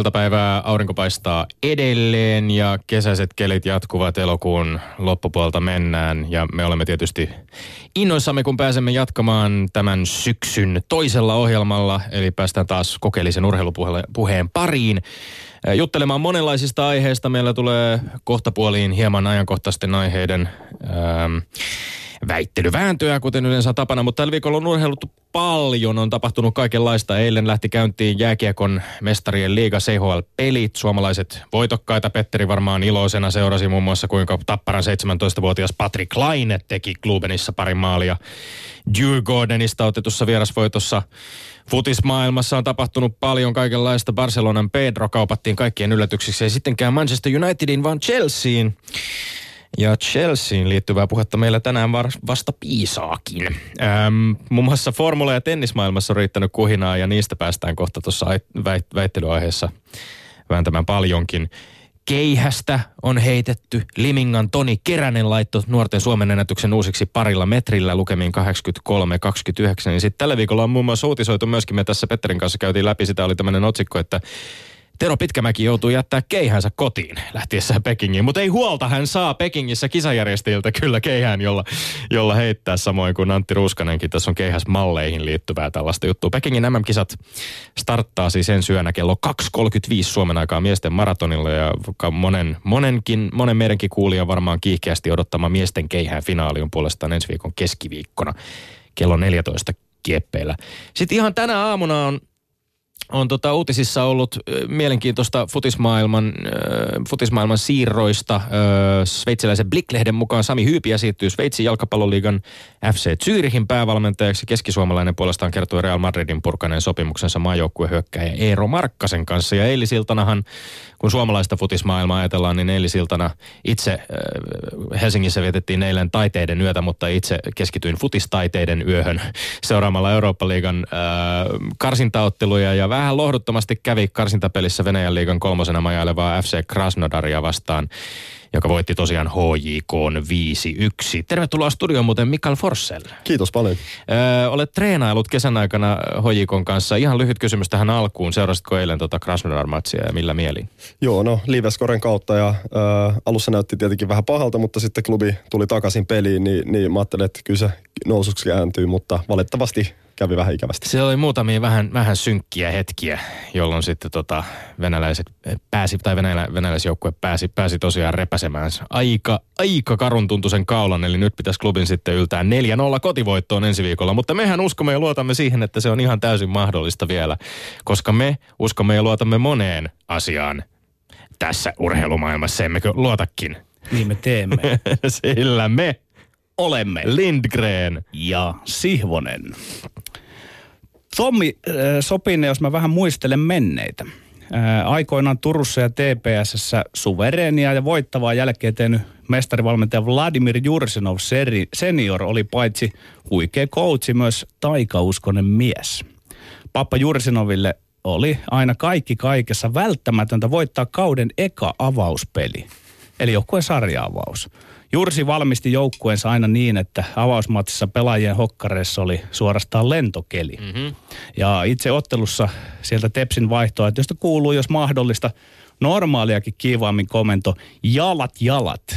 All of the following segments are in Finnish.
iltapäivää. Aurinko paistaa edelleen ja kesäiset kelit jatkuvat elokuun loppupuolta mennään. Ja me olemme tietysti innoissamme, kun pääsemme jatkamaan tämän syksyn toisella ohjelmalla. Eli päästään taas kokeellisen urheilupuheen pariin. Juttelemaan monenlaisista aiheista. Meillä tulee kohtapuoliin hieman ajankohtaisten aiheiden ähm, väittelyvääntöä, kuten yleensä tapana, mutta tällä viikolla on urheilut paljon, on tapahtunut kaikenlaista. Eilen lähti käyntiin jääkiekon mestarien liiga CHL-pelit. Suomalaiset voitokkaita Petteri varmaan iloisena seurasi muun muassa, kuinka Tapparan 17-vuotias Patrick Laine teki Klubenissa pari maalia. Djurgårdenista otetussa vierasvoitossa Futismaailmassa on tapahtunut paljon kaikenlaista. Barcelonan Pedro kaupattiin kaikkien yllätyksiksi. Ei sittenkään Manchester Unitedin, vaan Chelseain. Ja Chelseain liittyvää puhetta meillä tänään vasta piisaakin. Ähm, muun muassa formula- ja tennismaailmassa on riittänyt kuhinaa ja niistä päästään kohta tuossa väittelyaiheessa vääntämään paljonkin. Keihästä on heitetty. Limingan Toni Keränen laitto nuorten Suomen ennätyksen uusiksi parilla metrillä lukemiin 83-29. Ja sitten tällä viikolla on muun muassa uutisoitu myöskin, me tässä Petterin kanssa käytiin läpi, sitä oli tämmöinen otsikko, että Tero Pitkämäki joutuu jättää keihänsä kotiin lähtiessään Pekingiin, mutta ei huolta, hän saa Pekingissä kisajärjestäjiltä kyllä keihään, jolla, jolla heittää samoin kuin Antti Ruuskanenkin. Tässä on keihäsmalleihin liittyvää tällaista juttua. Pekingin MM-kisat starttaa siis ensi yönä kello 2.35 Suomen aikaa miesten maratonilla ja monen, monenkin, monen meidänkin kuulija varmaan kiihkeästi odottama miesten keihään finaali on puolestaan ensi viikon keskiviikkona kello 14 kieppeillä. Sitten ihan tänä aamuna on on tota uutisissa ollut mielenkiintoista futismaailman, äh, futismaailman siirroista. Äh, sveitsiläisen Blick-lehden mukaan Sami Hyypiä siirtyy Sveitsin jalkapalloliigan FC Zürihin päävalmentajaksi. Keskisuomalainen puolestaan kertoi Real Madridin purkaneen sopimuksensa maajoukkuehyökkäjä Eero Markkasen kanssa. Ja eilisiltanahan, kun suomalaista futismaailmaa ajatellaan, niin eilisiltana itse äh, Helsingissä vietettiin eilen taiteiden yötä, mutta itse keskityin futistaiteiden yöhön seuraamalla Eurooppa-liigan äh, karsintaotteluja. Ja vähän lohduttomasti kävi karsintapelissä Venäjän liigan kolmosena majailevaa FC Krasnodaria vastaan joka voitti tosiaan HJK 5-1. Tervetuloa studioon muuten Mikael Forssell. Kiitos paljon. Öö, olet treenailut kesän aikana HJK kanssa. Ihan lyhyt kysymys tähän alkuun. Seurasitko eilen tuota Krasnodar-matsia ja millä mielin? Joo, no Liveskoren kautta ja ö, alussa näytti tietenkin vähän pahalta, mutta sitten klubi tuli takaisin peliin, niin, niin mä ajattelin, että kyllä se nousuksi kääntyy, mutta valitettavasti kävi vähän ikävästi. Se oli muutamia vähän, vähän synkkiä hetkiä, jolloin sitten tota venäläiset pääsi, tai venälä, venäläisjoukkue pääsi, pääsi tosiaan repäsemään aika, aika karun tuntuisen kaulan, eli nyt pitäisi klubin sitten yltää 4-0 kotivoittoon ensi viikolla, mutta mehän uskomme ja luotamme siihen, että se on ihan täysin mahdollista vielä, koska me uskomme ja luotamme moneen asiaan tässä urheilumaailmassa, emmekö luotakin? Niin me teemme. Sillä me olemme Lindgren ja Sihvonen. Tommi äh, jos mä vähän muistelen menneitä. Äh, aikoinaan Turussa ja TPSssä suvereenia ja voittavaa jälkeen tehnyt mestarivalmentaja Vladimir Jursinov senior oli paitsi huikea coachi myös taikauskonen mies. Pappa Jursinoville oli aina kaikki kaikessa välttämätöntä voittaa kauden eka avauspeli, eli joukkueen sarjaavaus. Jursi valmisti joukkueensa aina niin, että avausmatsissa pelaajien hokkareissa oli suorastaan lentokeli. Mm-hmm. Ja itse ottelussa sieltä Tepsin vaihtoa, että josta kuuluu, jos mahdollista, normaaliakin kiivaammin komento, jalat jalat.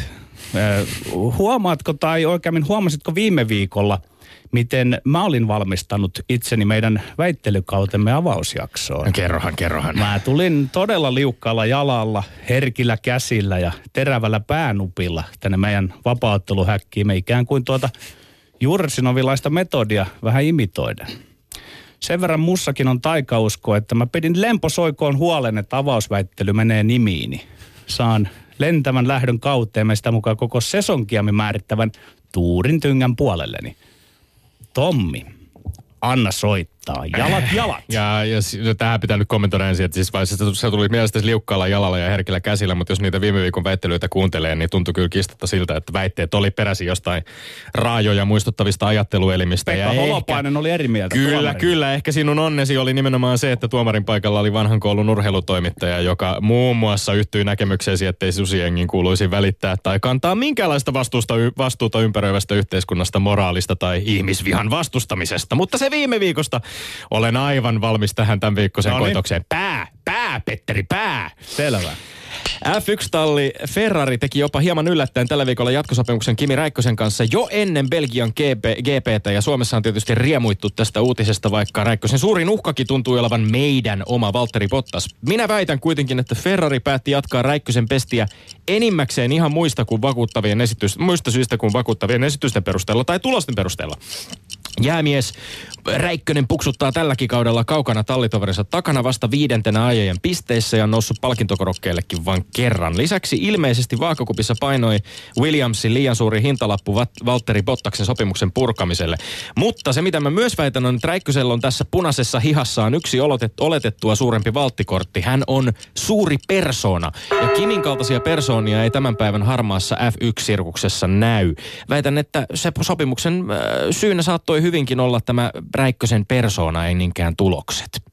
huomaatko tai oikeammin huomasitko viime viikolla – miten mä olin valmistanut itseni meidän väittelykautemme avausjaksoon. No kerrohan, kerrohan. Mä tulin todella liukkaalla jalalla, herkillä käsillä ja terävällä päänupilla tänne meidän vapautteluhäkkiin. Me ikään kuin tuota Jursinovilaista metodia vähän imitoiden. Sen verran mussakin on taikausko, että mä pidin lemposoikoon huolen, että avausväittely menee nimiini. Saan lentävän lähdön kauteen sitä mukaan koko sesonkiamme määrittävän tuurin tyngän puolelleni. Tommi, anna soittaa. Jalat, jalat. Ja, ja, ja tähän pitää nyt kommentoida ensin, että siis vaiheessa se tuli mielestäni liukkaalla jalalla ja herkillä käsillä, mutta jos niitä viime viikon väittelyitä kuuntelee, niin tuntui kyllä kistatta siltä, että väitteet oli peräsi jostain raajoja muistuttavista ajatteluelimistä. Pekka ja Holopainen ehkä, oli eri mieltä. Kyllä, tuomarin. kyllä. Ehkä sinun onnesi oli nimenomaan se, että tuomarin paikalla oli vanhan koulun urheilutoimittaja, joka muun muassa yhtyi näkemykseesi, ettei susiengin kuuluisi välittää tai kantaa minkäänlaista vastuusta, vastuuta ympäröivästä yhteiskunnasta, moraalista tai ihmisvihan vastustamisesta. Mutta se viime viikosta olen aivan valmis tähän tämän viikkoisen No niin. koitokseen. Pää, pää, Petteri, pää. Selvä. F1-talli Ferrari teki jopa hieman yllättäen tällä viikolla jatkosopimuksen Kimi Räikkösen kanssa jo ennen Belgian GP, GPtä ja Suomessa on tietysti riemuittu tästä uutisesta, vaikka Räikkösen suurin uhkakin tuntuu olevan meidän oma Valtteri Bottas. Minä väitän kuitenkin, että Ferrari päätti jatkaa Räikkösen pestiä enimmäkseen ihan muista, kuin vakuuttavien esitys, muista syistä kuin vakuuttavien esitysten perusteella tai tulosten perusteella. Jäämies Räikkönen puksuttaa tälläkin kaudella kaukana tallitoverinsa takana vasta viidentenä ajajan pisteissä ja on noussut palkintokorokkeellekin vain kerran. Lisäksi ilmeisesti vaakakupissa painoi Williamsin liian suuri hintalappu Valtteri Bottaksen sopimuksen purkamiselle. Mutta se mitä mä myös väitän on, että Räikkösellä on tässä punaisessa hihassaan yksi oletet- oletettua suurempi valttikortti. Hän on suuri persona ja Kimin kaltaisia persoonia ei tämän päivän harmaassa F1-sirkuksessa näy. Väitän, että se sopimuksen äh, syynä saattoi hyvinkin olla tämä Räikkösen persona, ei niinkään tulokset.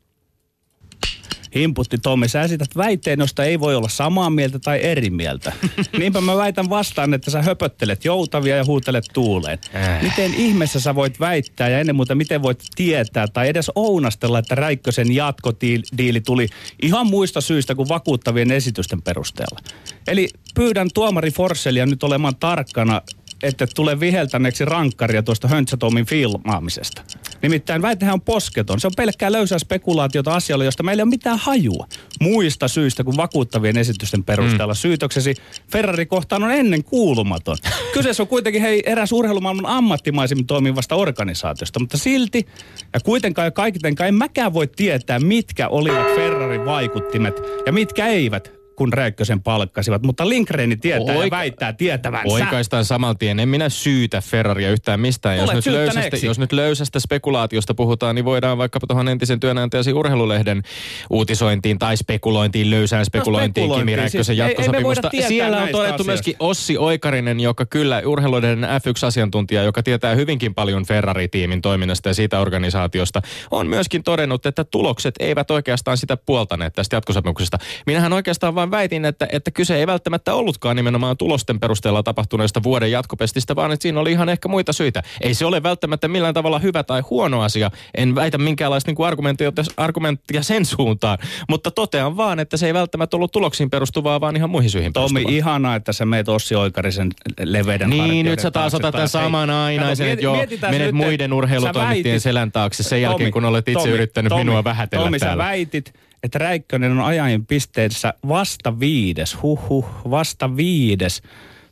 Himputti Tommi, sä esität väitteen, josta ei voi olla samaa mieltä tai eri mieltä. Niinpä mä väitän vastaan, että sä höpöttelet joutavia ja huutelet tuuleen. Äh. Miten ihmeessä sä voit väittää ja ennen muuta miten voit tietää tai edes ounastella, että Räikkösen jatkodiili tuli ihan muista syistä kuin vakuuttavien esitysten perusteella. Eli pyydän tuomari Forssellia nyt olemaan tarkkana että tule viheltäneeksi rankkaria tuosta Höntsätomin filmaamisesta. Nimittäin väitehän on posketon. Se on pelkkää löysää spekulaatiota asialle, josta meillä ei ole mitään hajua. Muista syistä kuin vakuuttavien esitysten perusteella. Mm. Syytöksesi Ferrari kohtaan on ennen kuulumaton. Kyseessä on kuitenkin hei, eräs urheilumaailman ammattimaisemmin toimivasta organisaatiosta, mutta silti ja kuitenkaan ja kaikitenkaan en mäkään voi tietää, mitkä olivat Ferrarin vaikuttimet ja mitkä eivät kun Räikkösen palkkasivat, mutta Lindgreni tietää Oika- ja väittää tietävänsä. Oikaistaan saman tien. En minä syytä Ferraria yhtään mistään. Jos nyt, löysästä, jos nyt löysästä spekulaatiosta puhutaan, niin voidaan vaikkapa tuohon entisen työnantajasi urheilulehden uutisointiin tai spekulointiin, löysään spekulointiin, spekulointiin, Kimi Räikkösen siis ei- ei jatkosopimusta. tietää Siellä on todettu asioista. myöskin Ossi Oikarinen, joka kyllä urheilulehden F1-asiantuntija, joka tietää hyvinkin paljon Ferrari-tiimin toiminnasta ja siitä organisaatiosta, on myöskin todennut, että tulokset eivät oikeastaan sitä puoltaneet tästä jatkosopimuksesta. Minähän oikeastaan vain väitin, että, että kyse ei välttämättä ollutkaan nimenomaan tulosten perusteella tapahtuneesta vuoden jatkopestistä, vaan että siinä oli ihan ehkä muita syitä. Ei se ole välttämättä millään tavalla hyvä tai huono asia. En väitä minkäänlaista niin argumenttia, argumenttia sen suuntaan, mutta totean vaan, että se ei välttämättä ollut tuloksiin perustuvaa, vaan ihan muihin syihin Tommi, perustuvaa. ihanaa, että sä meet Ossi Oikarisen leveiden Niin, nyt sä taas otat tämän saman ainaisen, että joo, menet muiden sä urheilutoimittajien selän taakse sen jälkeen, Tommi, kun olet itse Tommi, yrittänyt Tommi, minua vähätellä Tommi, sä täällä. väitit, että Räikkönen on ajajan pisteessä vasta viides. Huhhuh, vasta viides.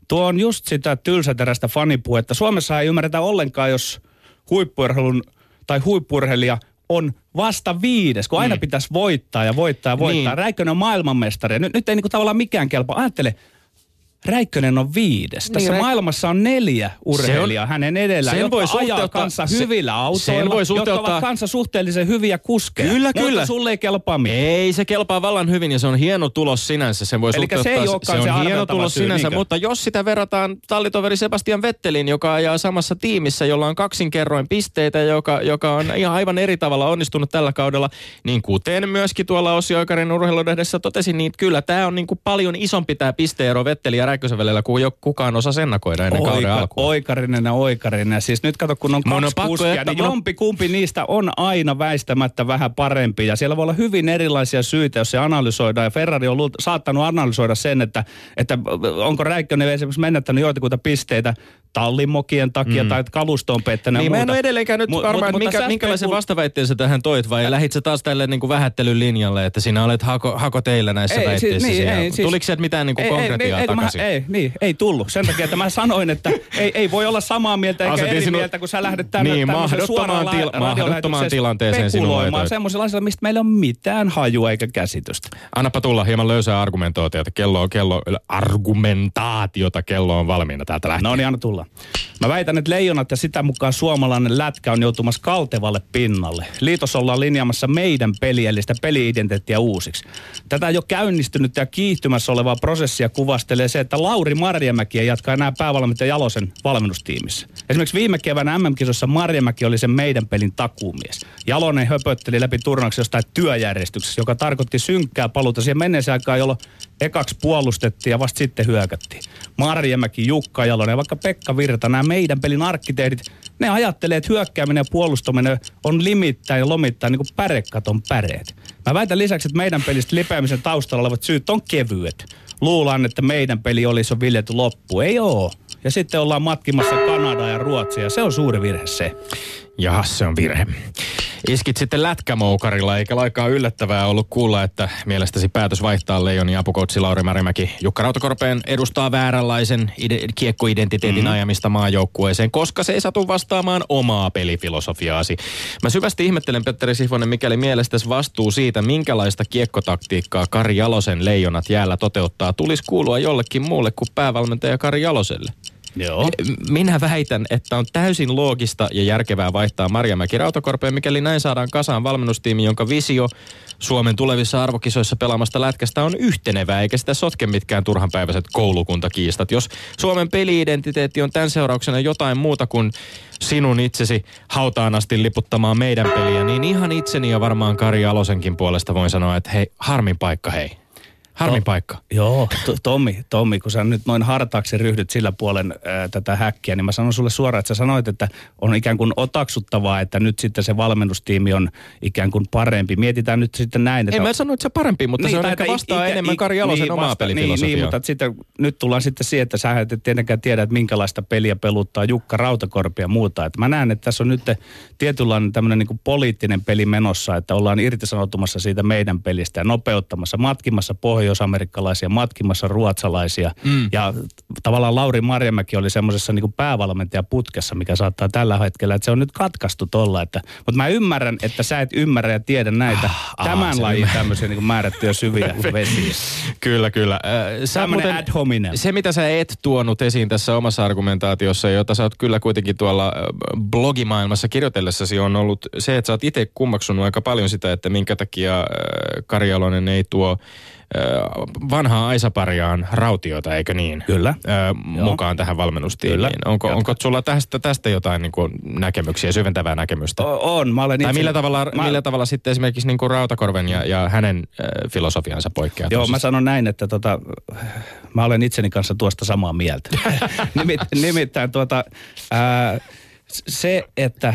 Tuo on just sitä tylsäterästä fanipuhetta. Suomessa ei ymmärretä ollenkaan, jos huippuurheilun tai huippurheilija on vasta viides, kun aina Mm. pitäisi voittaa ja voittaa ja voittaa. Niin. Räikkönen on maailmanmestari. Nyt, nyt ei niinku tavallaan mikään kelpaa. Ajattele, Räikkönen on viides. Tässä Räik- maailmassa on neljä urheilijaa hänen edellään, sen jotka voi ajaa suhteuttaa- kanssa se- hyvillä sen autoilla, voi jotka suhteuttaa- ovat kanssa suhteellisen hyviä kuskeja. Kyllä, Mutta kyllä. sulle ei kelpaa mitään. Ei, se kelpaa vallan hyvin ja se on hieno tulos sinänsä. Sen voi Elikkä se ei olekaan se se on hieno arveltava tulos syy, sinänsä, niinkö? mutta jos sitä verrataan tallitoveri Sebastian Vettelin, joka ajaa samassa tiimissä, jolla on kaksinkerroin pisteitä, joka, joka on ihan aivan eri tavalla onnistunut tällä kaudella, niin kuten myöskin tuolla Ossi Oikarin urheilulehdessä totesin, niin kyllä tämä on niin kuin paljon isompi tämä pisteero Vettelin ja Räikkösen välillä, kuin jo kukaan osaa ennakoida ennen kauden Oika, alkua. oikarinen ja oikarinen. Siis nyt kato, kun on Mun on kaksi pakko kuskia, niin on- jompi kumpi niistä on aina väistämättä vähän parempi. Ja siellä voi olla hyvin erilaisia syitä, jos se analysoidaan. Ja Ferrari on luult- saattanut analysoida sen, että, että onko Räikkönen esimerkiksi menettänyt joitakuita pisteitä tallimokien takia mm. tai että kalusto on pettänyt Niin mä en muuta. ole edelleenkään nyt Mut- varma, mut- että minkä, minkälaisen vastaväitteen sä tähän toit vai lähit sä taas tälle niin kuin vähättelyn linjalle, että sinä olet hako, hako teillä näissä Ei, väitteissä. siis- niin, ei, siis- Tuliko sieltä mitään niin kuin Ei, ei, konkretiaa ei, kun takaisin? Mä, ei, niin, ei tullut. Sen takia, että mä sanoin, että ei, ei voi olla samaa mieltä eikä Asetin eri sinut- mieltä, kun sä lähdet tänne Niin, mahdottomaan til- mahdottomaan tilanteeseen sinua semmoisilla asioilla, mistä meillä on mitään hajua eikä käsitystä. Annapa tulla hieman löysää argumentaatiota. Kello on kello, argumentaatiota kello on valmiina täältä lähtien. No niin, anna tulla. Mä väitän, että leijonat ja sitä mukaan suomalainen lätkä on joutumassa kaltevalle pinnalle. Liitossa ollaan linjaamassa meidän peliä, eli sitä peli-identiteettiä uusiksi. Tätä jo käynnistynyt ja kiihtymässä olevaa prosessia kuvastelee se, että että Lauri Marjamäki ei jatka enää päävalmentaja Jalosen valmennustiimissä. Esimerkiksi viime keväänä MM-kisossa Marjamäki oli sen meidän pelin takuumies. Jalonen höpötteli läpi turnauksen jostain työjärjestyksessä, joka tarkoitti synkkää paluuta siihen menneeseen aikaan, jolloin ekaksi puolustettiin ja vasta sitten hyökättiin. Marjamäki, Jukka Jalonen ja vaikka Pekka Virta, nämä meidän pelin arkkitehdit, ne ajattelee, että hyökkääminen ja puolustaminen on limittäin ja lomittain niin kuin pärekaton päreet. Mä väitän lisäksi, että meidän pelistä lipeämisen taustalla olevat syyt on kevyet. Luullaan, että meidän peli olisi jo viljety loppu. Ei oo. Ja sitten ollaan matkimassa Kanadaa ja Ruotsia. Se on suuri virhe se. Jaha, se on virhe. Iskit sitten lätkämoukarilla, eikä laikaa yllättävää ollut kuulla, että mielestäsi päätös vaihtaa Leijonin apukoutsi Lauri Märimäki Jukka Rautakorpeen edustaa vääränlaisen ide- kiekkoidentiteetin mm-hmm. ajamista maajoukkueeseen, koska se ei satu vastaamaan omaa pelifilosofiaasi. Mä syvästi ihmettelen, Petteri Sihvonen, mikäli mielestäsi vastuu siitä, minkälaista kiekkotaktiikkaa Kari Jalosen Leijonat jäällä toteuttaa, tulisi kuulua jollekin muulle kuin päävalmentaja Kari Jaloselle. Joo. Minä väitän, että on täysin loogista ja järkevää vaihtaa Marjamäki Rautakorpeen, mikäli näin saadaan kasaan valmennustiimi, jonka visio Suomen tulevissa arvokisoissa pelaamasta lätkästä on yhtenevää, eikä sitä sotke mitkään turhanpäiväiset koulukuntakiistat. Jos Suomen peliidentiteetti on tämän seurauksena jotain muuta kuin sinun itsesi hautaan asti liputtamaan meidän peliä, niin ihan itseni ja varmaan Kari Alosenkin puolesta voin sanoa, että hei, harmin paikka hei. Harmin To- paikka. Joo, to, Tommi, Tommi, kun sä nyt noin hartaaksi ryhdyt sillä puolen ää, tätä häkkiä, niin mä sanon sulle suoraan, että sä sanoit, että on ikään kuin otaksuttavaa, että nyt sitten se valmennustiimi on ikään kuin parempi. Mietitään nyt sitten näin, että... Ei mä sano, että se parempi, mutta niin, se on ehkä vastaa ikä- enemmän Kari Jalosen niin, omaa vasta- pelifilosofiaa. Niin, niin, mutta sitten, nyt tullaan sitten siihen, että sä et tietenkään tiedä, että minkälaista peliä peluttaa Jukka Rautakorpi ja muuta. Että mä näen, että tässä on nyt tietynlainen tämmöinen niin poliittinen peli menossa, että ollaan irtisanoutumassa siitä meidän pelistä ja nopeuttamassa, matkimassa pohjoisamerikkalaisia, matkimassa ruotsalaisia. Mm. Ja tavallaan Lauri Marjamäki oli semmoisessa niin päävalmentajaputkessa, mikä saattaa tällä hetkellä, että se on nyt katkaistu tolla. Että, mutta mä ymmärrän, että sä et ymmärrä ja tiedä näitä Ah, tämän se lajin tämmöisiä niin määrättyjä syviä vesiä. Kyllä, kyllä. Äh, Sä Tämmönen ad hominem. se, mitä sä et tuonut esiin tässä omassa argumentaatiossa, jota sä oot kyllä kuitenkin tuolla blogimaailmassa kirjoitellessasi, on ollut se, että sä oot itse kummaksunut aika paljon sitä, että minkä takia äh, Kari Jalonen ei tuo vanhaa Aisapariaan rautiota, eikö niin? Kyllä. Äh, mukaan tähän valmennustiimiin. Kyllä. Onko, Jatka. onko sulla tästä, tästä jotain niin kuin näkemyksiä, syventävää näkemystä? O- on, mä olen Tai itse- millä tavalla, mä, millä tavalla sitten esimerkiksi niin kuin Rautakorven ja, ja hänen äh, filosofiansa poikkeaa? Joo, toisistaan? mä sanon näin, että tota, mä olen itseni kanssa tuosta samaa mieltä. Nimit, nimittäin tuota, ää, se, että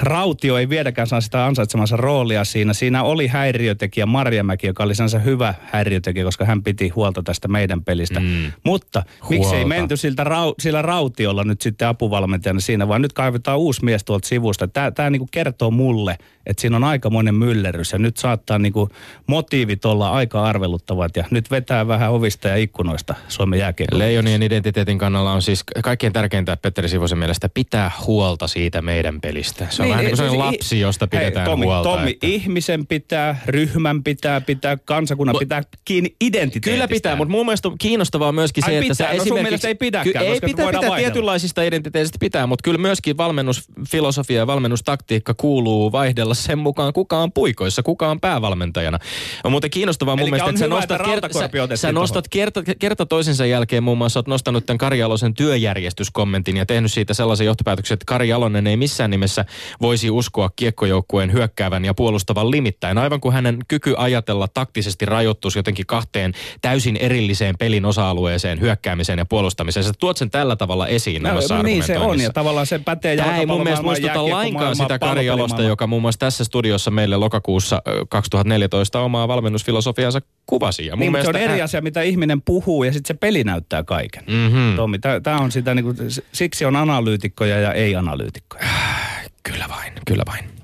Rautio ei vieläkään saa sitä ansaitsemansa roolia siinä. Siinä oli häiriötekijä Marjamäki, joka oli sinänsä hyvä häiriötekijä, koska hän piti huolta tästä meidän pelistä. Mm. Mutta miksei Huolta. menty siltä rau, sillä Rautiolla nyt sitten apuvalmentajana siinä, vaan nyt kaivetaan uusi mies tuolta sivusta. Tämä, tämä niin kertoo mulle, että siinä on aikamoinen myllerrys ja nyt saattaa niin kuin motiivit olla aika arveluttavat ja nyt vetää vähän ovista ja ikkunoista Suomen jääkiekko. Leijonien identiteetin kannalla on siis kaikkein tärkeintä Petteri Sivosen mielestä pitää huolta siitä meidän pelistä. Se on niin, vähän niin kuin sellainen siis lapsi, josta pidetään hei, Tommi, huolta. Tommi, että... ihmisen pitää, ryhmän pitää, pitää, kansakunnan pitää kiinni identiteetistä. Kyllä pitää, mutta mun mielestä on kiinnostavaa myöskin se, Ai että pitää? sä No sun esimerkiksi... mielestä ei pidäkään, Ky- ei koska pitää, pitää tietynlaisista identiteetistä pitää, mutta kyllä myöskin valmennusfilosofia ja valmennustaktiikka kuuluu vaihdella sen mukaan, kuka on puikoissa, kuka on päävalmentajana. On muuten kiinnostavaa mun Elikkä mielestä, on että sä hyvä, nostat, että Rautakorpi sä, sä nostat kerta, kerta toisensa jälkeen muun muassa, oot nostanut tämän Kari Jalosen työjärjestyskommentin ja tehnyt siitä sellaisen johtopäätöksen, että Kari Jalonen ei missään nimessä voisi uskoa kiekkojoukkueen hyökkäävän ja puolustavan limittäin. Aivan kuin hänen kyky ajatella taktisesti rajoittuisi jotenkin kahteen täysin erilliseen pelin osa-alueeseen, hyökkäämiseen ja puolustamiseen. Sä tuot sen tällä tavalla esiin No, omassa niin se on ja tavallaan se pätee Tämä ei mun mielestä muistuta lainkaan sitä Kari Jalosta, joka muun muassa tässä studiossa meille lokakuussa ö, 2014 omaa valmennusfilosofiansa kuvasi. Ja mun Niin, mutta se on mielestä eri hän- asia, mitä ihminen puhuu ja sitten se peli näyttää kaiken. Mhm. Tommi, tämä on sitä, niinku, siksi on analyytikkoja ja ei-analyytikkoja. Kyllä vain, kyllä vain.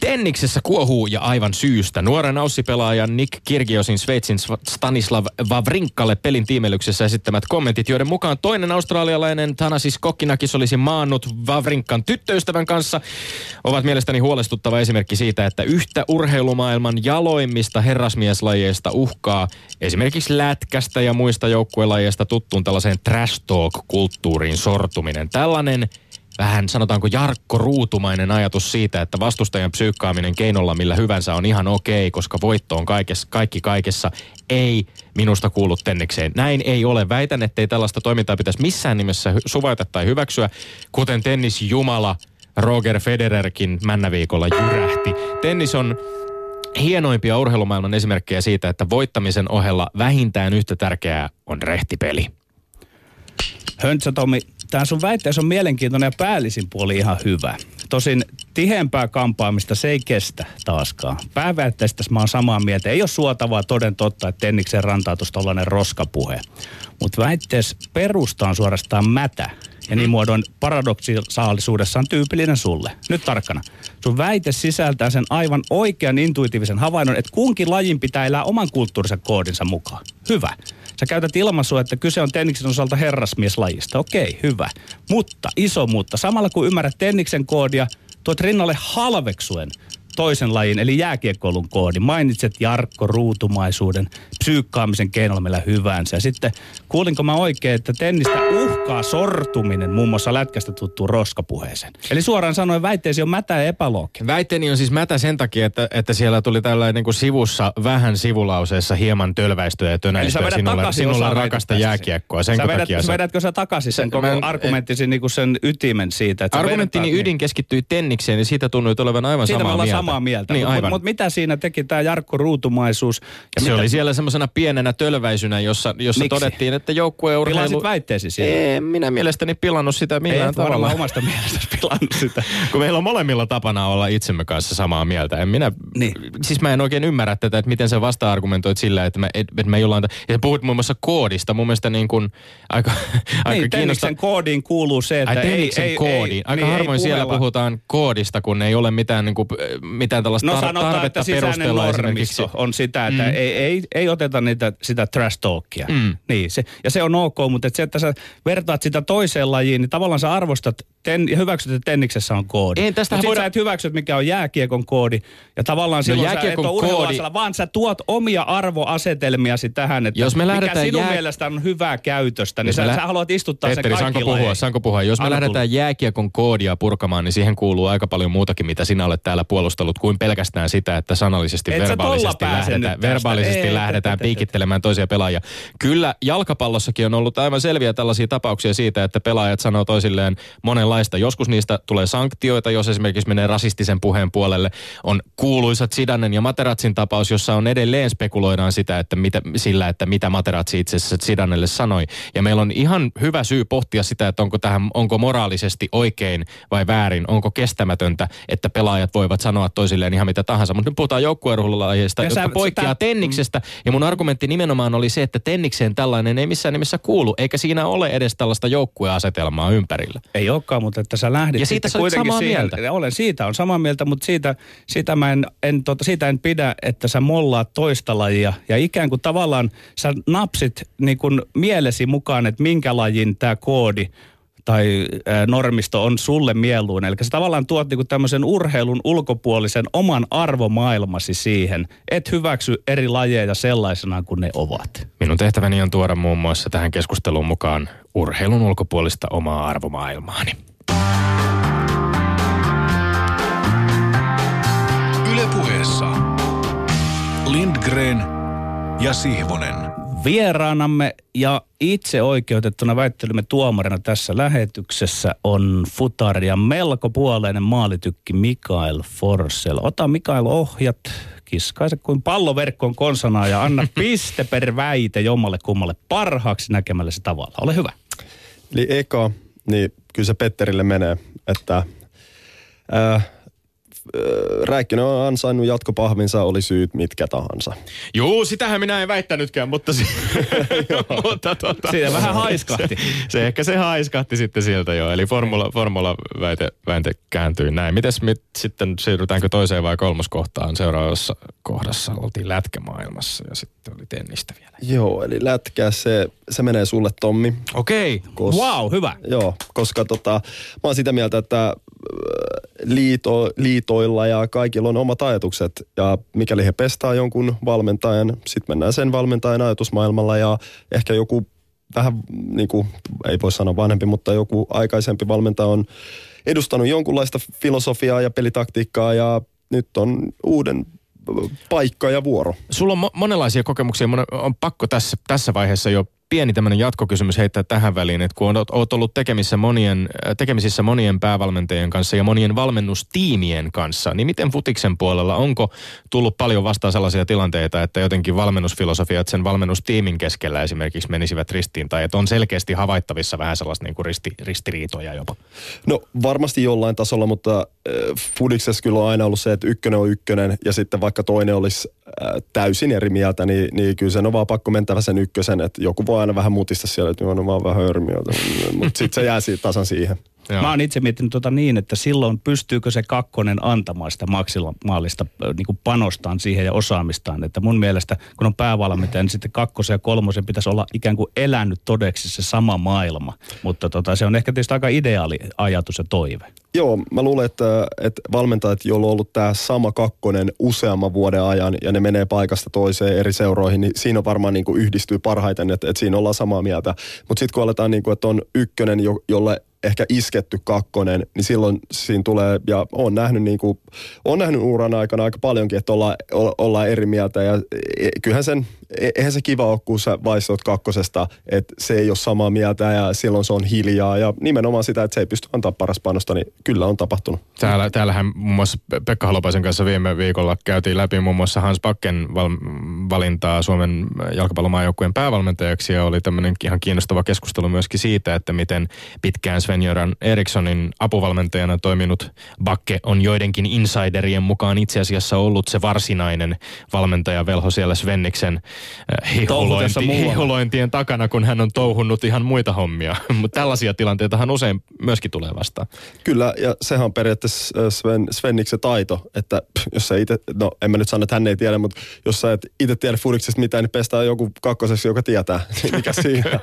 Tenniksessä kuohuu ja aivan syystä. Nuoren aussipelaajan Nick Kirgiosin Sveitsin Sv- Stanislav Wawrinkalle pelin tiimelyksessä esittämät kommentit, joiden mukaan toinen australialainen Thanasis Kokkinakis olisi maannut Wawrinkan tyttöystävän kanssa, ovat mielestäni huolestuttava esimerkki siitä, että yhtä urheilumaailman jaloimmista herrasmieslajeista uhkaa esimerkiksi lätkästä ja muista joukkuelajeista tuttuun tällaiseen trash talk-kulttuuriin sortuminen. Tällainen vähän sanotaanko Jarkko Ruutumainen ajatus siitä, että vastustajan psyykkaaminen keinolla millä hyvänsä on ihan okei, koska voitto on kaikessa, kaikki kaikessa, ei minusta kuulu tennikseen. Näin ei ole. Väitän, ettei tällaista toimintaa pitäisi missään nimessä suvaita tai hyväksyä, kuten tennisjumala Roger Federerkin männäviikolla jyrähti. Tennis on hienoimpia urheilumaailman esimerkkejä siitä, että voittamisen ohella vähintään yhtä tärkeää on rehtipeli. Höntsä Tomi, tämä sun väitteessä on mielenkiintoinen ja päällisin puoli ihan hyvä. Tosin tiheämpää kampaamista se ei kestä taaskaan. Pääväitteestä mä oon samaa mieltä. Ei ole suotavaa toden totta, että Tenniksen rantautus tollainen roskapuhe. Mutta väitteessä perusta on suorastaan mätä. Ja niin muodon paradoksaalisuudessaan tyypillinen sulle. Nyt tarkkana. Sun väite sisältää sen aivan oikean intuitiivisen havainnon, että kunkin lajin pitää elää oman kulttuurisen koodinsa mukaan. Hyvä. Sä käytät ilmaisua, että kyse on tenniksen osalta herrasmieslajista. Okei, hyvä. Mutta, iso mutta, samalla kun ymmärrät tenniksen koodia, tuot rinnalle halveksuen toisen lajin, eli jääkiekkoilun koodi. Mainitset Jarkko ruutumaisuuden, psyykkaamisen keinolla millä hyvänsä. Ja sitten kuulinko mä oikein, että tennistä uhkaa sortuminen muun muassa lätkästä tuttuun roskapuheeseen. Eli suoraan sanoen väitteesi on mätä ja epälooginen. Väitteeni on siis mätä sen takia, että, että siellä tuli tällainen niin kuin sivussa vähän sivulauseessa hieman tölväistyä ja tönäistyä sinulle, sinulle rakasta jääkiekkoa. Sen sä vedät, sä... vedätkö sä takaisin sen koko mä, argumenttisi niin kuin sen ytimen siitä? Että Argumenttini ydin niin. keskittyi tennikseen, niin siitä tunnui olevan aivan siitä samaa mieltä samaa mieltä. Niin, Mutta mut mitä siinä teki tämä Jarkko Ruutumaisuus? Ja se mitä... oli siellä semmoisena pienenä tölväisynä, jossa, jossa todettiin, että joukkueurheilu... Pilasit väitteesi siellä? Ei, minä mielestäni pilannut sitä millään Ei, tavalla. omasta mielestäsi pilannut sitä. Kun meillä on molemmilla tapana olla itsemme kanssa samaa mieltä. En minä, niin. Siis mä en oikein ymmärrä tätä, että miten sä vasta-argumentoit sillä, että me, että me jollain... Ja puhut muun muassa koodista. Mun mielestä niin kuin aika, aika niin, kiinnosta... koodiin kuuluu se, että Ai, ei, ei, koodiin. Aika niin, harvoin siellä puhella. puhutaan koodista, kun ei ole mitään, niin kuin, mitään tällaista no, tar- sanotaan, tarvetta että perustella esimerkiksi. on sitä, että mm. ei, ei, ei oteta niitä, sitä trash talkia. Mm. Niin, se, ja se on ok, mutta se, että sä vertaat sitä toiseen lajiin, niin tavallaan sä arvostat ten, hyväksyt, että tenniksessä on koodi. Ei, tästä voida... sä et hyväksyt, mikä on jääkiekon koodi. Ja tavallaan no, silloin sä et ole koodi... vaan sä tuot omia arvoasetelmiasi tähän, että Jos me mikä sinun jää... mielestä on hyvää käytöstä, niin sä, lä... sä haluat istuttaa Petteri, sen saanko puhua, saanko puhua? Jos me lähdetään jääkiekon koodia purkamaan, niin siihen kuuluu aika paljon muutakin, mitä sinä olet täällä puolustellut, kuin pelkästään sitä, että sanallisesti, Et verbaalisesti lähdetään, verbaalisesti lähdetään piikittelemään toisia pelaajia. Kyllä jalkapallossakin on ollut aivan selviä tällaisia tapauksia siitä, että pelaajat sanoo toisilleen monenlaista. Joskus niistä tulee sanktioita, jos esimerkiksi menee rasistisen puheen puolelle. On kuuluisat Sidanen ja Materatsin tapaus, jossa on edelleen spekuloidaan sitä, että mitä, sillä, että mitä Materatsi itse asiassa Sidanelle sanoi. Ja meillä on ihan hyvä syy pohtia sitä, että onko tähän, onko moraalisesti oikein vai väärin, onko kestämätöntä, että pelaajat voivat sanoa toisilleen ihan mitä tahansa. Mutta nyt puhutaan joukkueurheilulajeista, jotka sä, poikkeaa sitä... tenniksestä. Ja mun argumentti nimenomaan oli se, että tennikseen tällainen ei missään nimessä kuulu, eikä siinä ole edes tällaista joukkueasetelmaa ympärillä. Ei olekaan, mutta että sä lähdit ja siitä kuitenkin samaa siihen, mieltä. Olen siitä on samaa mieltä, mutta siitä, siitä, mä en, en, tota, siitä en pidä, että sä mollaat toista lajia. Ja ikään kuin tavallaan sä napsit niin kuin mielesi mukaan, että minkä lajin tämä koodi tai normisto on sulle mieluinen. Eli sä tavallaan tuot niinku tämmöisen urheilun ulkopuolisen oman arvomaailmasi siihen, et hyväksy eri lajeja sellaisena kuin ne ovat. Minun tehtäväni on tuoda muun muassa tähän keskusteluun mukaan urheilun ulkopuolista omaa arvomaailmaani. Ylepuheessa Lindgren ja Sihvonen. Vieraanamme ja itse oikeutettuna väittelymme tuomarina tässä lähetyksessä on futaria melko puoleinen maalitykki Mikael Forsell. Ota Mikael ohjat, kiskaise kuin palloverkkoon konsana ja anna piste per väite jommalle kummalle parhaaksi näkemällesi tavalla. Ole hyvä. Eli eka, niin kyllä se Petterille menee, että äh, Räikkönen on ansainnut jatkopahvinsa, oli syyt mitkä tahansa. Juu, sitähän minä en väittänytkään, mutta, si- mutta tuota, Siinä vähän haiskahti. Se, se, ehkä se haiskahti sitten sieltä jo, eli formula, formula väite, väite kääntyi näin. Mites mit, sitten siirrytäänkö toiseen vai kolmoskohtaan? Seuraavassa kohdassa oltiin lätkämaailmassa ja sitten oli tennistä vielä. Joo, eli lätkä se, se menee sulle Tommi. Okei, okay. wow, hyvä. Joo, koska tota, mä oon sitä mieltä, että liito, liitoilla ja kaikilla on omat ajatukset. Ja mikäli he pestaa jonkun valmentajan, sitten mennään sen valmentajan ajatusmaailmalla ja ehkä joku vähän niin kuin, ei voi sanoa vanhempi, mutta joku aikaisempi valmentaja on edustanut jonkunlaista filosofiaa ja pelitaktiikkaa ja nyt on uuden paikka ja vuoro. Sulla on mo- monenlaisia kokemuksia, on pakko tässä, tässä vaiheessa jo pieni tämmöinen jatkokysymys heittää tähän väliin, että kun olet ollut tekemissä monien, äh, tekemisissä monien päävalmentajien kanssa ja monien valmennustiimien kanssa, niin miten futiksen puolella, onko tullut paljon vastaan sellaisia tilanteita, että jotenkin valmennusfilosofiat sen valmennustiimin keskellä esimerkiksi menisivät ristiin, tai että on selkeästi havaittavissa vähän sellaista niin kuin risti, ristiriitoja jopa? No varmasti jollain tasolla, mutta äh, fudiksessa kyllä on aina ollut se, että ykkönen on ykkönen, ja sitten vaikka toinen olisi täysin eri mieltä, niin, niin kyllä sen on vaan pakko mentävä sen ykkösen, että joku voi aina vähän mutista siellä, että mä oon vähän hörmiötä. Mutta sitten se jää siitä tasan siihen. Joo. Mä oon itse miettinyt tota niin, että silloin pystyykö se kakkonen antamaan sitä maksimaalista niin kuin panostaan siihen ja osaamistaan. Että mun mielestä, kun on päävalmentaja, niin sitten kakkosen ja kolmosen pitäisi olla ikään kuin elänyt todeksi se sama maailma. Mutta tota, se on ehkä tietysti aika ideaali ajatus ja toive. Joo, mä luulen, että, että valmentajat, joilla on ollut tämä sama kakkonen useamman vuoden ajan ja ne menee paikasta toiseen eri seuroihin, niin siinä on varmaan niin kuin yhdistyy parhaiten, että, että siinä ollaan samaa mieltä. Mutta sitten kun aletaan, niin kuin, että on ykkönen, jo, jolle ehkä isketty kakkonen, niin silloin siinä tulee, ja on nähnyt, niin kuin, on nähnyt uran aikana aika paljonkin, että olla, ollaan eri mieltä, ja e, kyllähän sen, e, eihän se kiva ole, kun sä vaistot kakkosesta, että se ei ole samaa mieltä, ja silloin se on hiljaa, ja nimenomaan sitä, että se ei pysty antaa paras panosta, niin kyllä on tapahtunut. Täällä, täällähän muun muassa Pekka Halopaisen kanssa viime viikolla käytiin läpi muun muassa Hans Bakken val, valintaa Suomen jalkapallomaajoukkueen päävalmentajaksi, ja oli tämmöinen ihan kiinnostava keskustelu myöskin siitä, että miten pitkään Sven Sven-Göran Erikssonin apuvalmentajana toiminut Bakke on joidenkin insiderien mukaan itse asiassa ollut se varsinainen valmentaja velho siellä Svenniksen äh, hihulointien takana, kun hän on touhunnut ihan muita hommia. Mutta tällaisia tilanteitahan usein myöskin tulee vastaan. Kyllä, ja sehän on periaatteessa äh, Sven, Svenniksen taito, että jos sä itse, no en mä nyt sano, että hän ei tiedä, mutta jos sä et itse tiedä fudiksesta mitään, niin pestään joku kakkoseksi, joka tietää. Mikä siinä?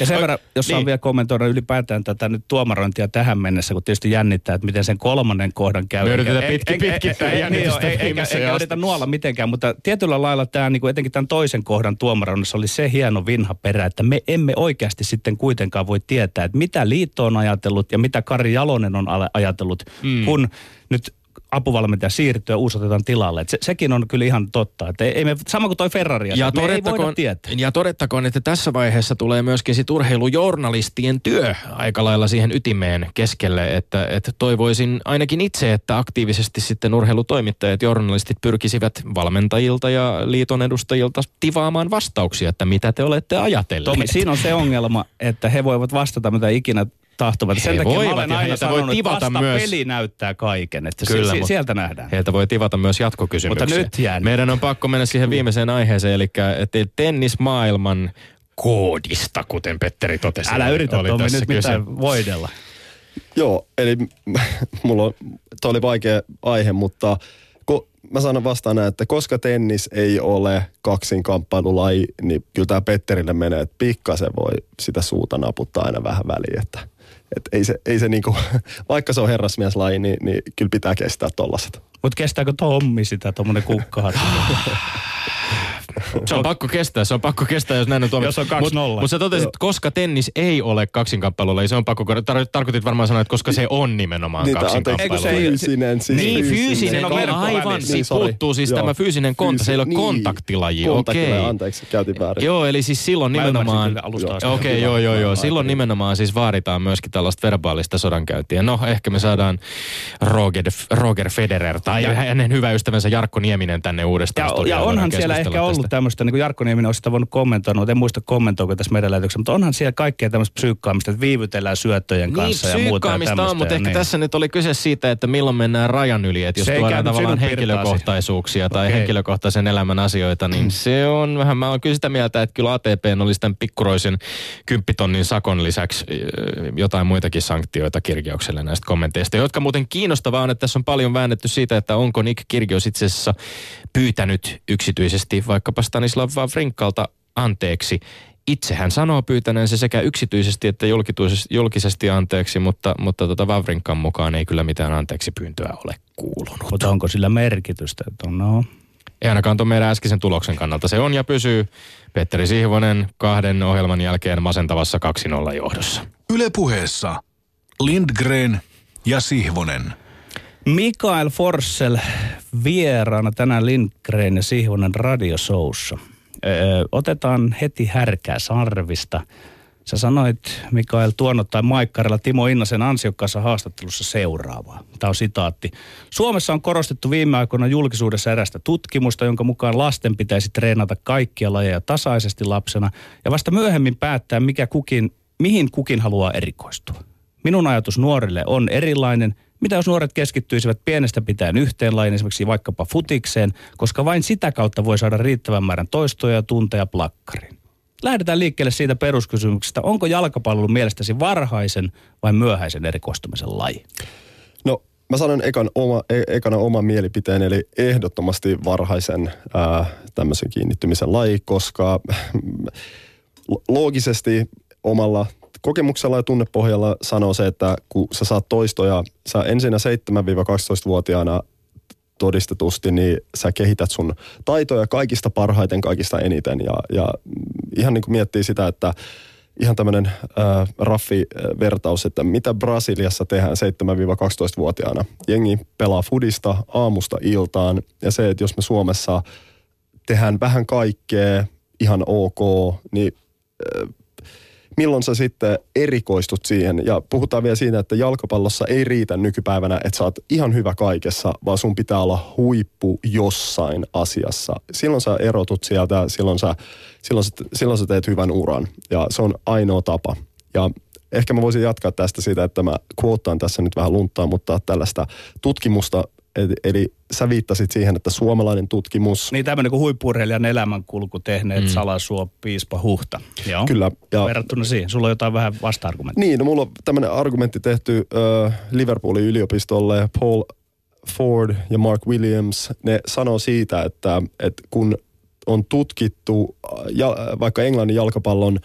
ja sen verran, jos niin. vielä kommentoida ylipäätään tätä tätä nyt tuomarointia tähän mennessä, kun tietysti jännittää, että miten sen kolmannen kohdan käy. Me yritetään pitki, pitkittää jännitystä Eikä yritä nuolla mitenkään, mutta tietyllä lailla tämä niin kuin etenkin tämän toisen kohdan tuomaroinnissa oli se hieno vinha perä, että me emme oikeasti sitten kuitenkaan voi tietää, että mitä liitto on ajatellut ja mitä Kari Jalonen on ajatellut, mm. kun nyt apuvalmentaja siirtyy ja uusi otetaan tilalle. Et se, sekin on kyllä ihan totta. Et ei, ei me, sama kuin toi Ferrari, ja me ei voida tietää. Ja todettakoon, että tässä vaiheessa tulee myöskin sit urheilujournalistien työ aika lailla siihen ytimeen keskelle, että, että toivoisin ainakin itse, että aktiivisesti sitten urheilutoimittajat, journalistit pyrkisivät valmentajilta ja liiton edustajilta tivaamaan vastauksia, että mitä te olette ajatelleet. Tomi, siinä on se ongelma, että he voivat vastata mitä ikinä tahtovat. Sen takia voivat, mä olen aina sanonut, voi että myös. peli näyttää kaiken. Että Kyllä, si- sieltä nähdään. Heiltä voi tivata myös jatkokysymyksiä. Mutta nyt jään. Meidän on pakko mennä siihen viimeiseen aiheeseen, eli että tennismaailman koodista, kuten Petteri totesi. Älä yritä Tommi nyt mitään voidella. Joo, eli mulla on, toi oli vaikea aihe, mutta mä sanon vastaan näin, että koska tennis ei ole kaksinkamppailulaji, niin kyllä tämä Petterille menee, että pikkasen voi sitä suuta naputtaa aina vähän väliin, että et ei se, ei se niinku, vaikka se on herrasmieslaji, niin, niin kyllä pitää kestää tollaset. Mutta kestääkö Tommi sitä, tuommoinen kukkaharja? Se on pakko kestää, se on pakko kestää, jos näin on tuomittu. Jos on 2-0. Mutta mut sä totesit, että koska tennis ei ole kaksinkamppailulla, niin se on pakko, tar- tarkoitit varmaan sanoa, että koska se on nimenomaan niin, kaksinkamppailulla. Se fyysinen, siis niin, fyysinen, fyysinen on aivan, niin, siis puuttuu siis Joo. tämä fyysinen konta, se ei ole niin, kontaktilaji. Kontaktilaji, okay. anteeksi, käytin väärin. Joo, eli siis silloin nimenomaan, okei, okay, joo, joo, joo, silloin nimenomaan siis vaaditaan myöskin tällaista verbaalista sodankäyntiä. No, ehkä me saadaan Roger, Roger Federer tai hänen hyvä ystävänsä Jarkko Nieminen tänne uudestaan. Ja, ja onhan siellä ehkä ollut tämmöistä, niin kuin Jarkko Nieminen olisi sitä voinut kommentoida, mutta en muista kommentoiko tässä meidän lähetyksessä, mutta onhan siellä kaikkea tämmöistä psyykkaamista, että viivytellään syöttöjen niin, kanssa niin, ja muuta. Niin, on, mutta ehkä niin. tässä nyt oli kyse siitä, että milloin mennään rajan yli, että jos tuodaan tavallaan henkilökohtaisuuksia tai okay. henkilökohtaisen elämän asioita, niin se on vähän, mä oon kyllä sitä mieltä, että kyllä ATP olisi tämän pikkuroisen kymppitonnin sakon lisäksi jotain muitakin sanktioita kirjaukselle näistä kommenteista, jotka muuten kiinnostavaa on, että tässä on paljon väännetty siitä, että onko Nick Kirgios itse asiassa pyytänyt yksityisesti vaikkapa Stanislav Wawrinkalta anteeksi. Itse hän sanoo pyytäneensä sekä yksityisesti että julkisesti anteeksi, mutta, mutta tota Vavrinkan mukaan ei kyllä mitään anteeksi pyyntöä ole kuulunut. Mutta onko sillä merkitystä? Että on, no, Ei ainakaan tuon meidän äskeisen tuloksen kannalta. Se on ja pysyy Petteri Sihvonen kahden ohjelman jälkeen masentavassa 2-0 johdossa. Ylepuheessa Lindgren ja Sihvonen. Mikael Forssell vieraana tänään Lindgren ja Sihvonen radiosoussa. Öö, otetaan heti härkää sarvista. Sä sanoit, Mikael Tuonot tai Maikkarilla Timo Innasen ansiokkaassa haastattelussa seuraavaa. Tämä on sitaatti. Suomessa on korostettu viime aikoina julkisuudessa erästä tutkimusta, jonka mukaan lasten pitäisi treenata kaikkia lajeja tasaisesti lapsena ja vasta myöhemmin päättää, mikä kukin, mihin kukin haluaa erikoistua. Minun ajatus nuorille on erilainen. Mitä jos nuoret keskittyisivät pienestä pitäen yhteen lajiin, esimerkiksi vaikkapa futikseen, koska vain sitä kautta voi saada riittävän määrän toistoja ja tunteja plakkariin. Lähdetään liikkeelle siitä peruskysymyksestä, onko jalkapallo mielestäsi varhaisen vai myöhäisen erikoistumisen laji? No mä sanon ekan oma, e, ekana oman mielipiteen, eli ehdottomasti varhaisen ää, tämmöisen kiinnittymisen laji, koska loogisesti omalla kokemuksella ja tunnepohjalla sanoo se, että kun sä saat toistoja, sä ensinnä 7-12-vuotiaana todistetusti, niin sä kehität sun taitoja kaikista parhaiten, kaikista eniten. Ja, ja ihan niin kuin miettii sitä, että ihan tämmöinen äh, raffi vertaus, että mitä Brasiliassa tehdään 7-12-vuotiaana. Jengi pelaa fudista aamusta iltaan ja se, että jos me Suomessa tehdään vähän kaikkea ihan ok, niin äh, milloin sä sitten erikoistut siihen. Ja puhutaan vielä siitä, että jalkapallossa ei riitä nykypäivänä, että sä oot ihan hyvä kaikessa, vaan sun pitää olla huippu jossain asiassa. Silloin sä erotut sieltä, silloin sä, silloin sä, silloin sä teet hyvän uran. Ja se on ainoa tapa. Ja ehkä mä voisin jatkaa tästä siitä, että mä kuottaan tässä nyt vähän lunttaa, mutta tällaista tutkimusta Eli sä viittasit siihen, että suomalainen tutkimus... Niin tämmöinen kuin huippurheilijan elämänkulku tehneet mm. Salasuo, Piispa, Huhta. Joo. Kyllä. Ja... Verrattuna siihen, sulla on jotain vähän vasta-argumenttia. Niin, no mulla on tämmöinen argumentti tehty äh, Liverpoolin yliopistolle. Paul Ford ja Mark Williams, ne sanoo siitä, että, että kun on tutkittu ja, vaikka Englannin jalkapallon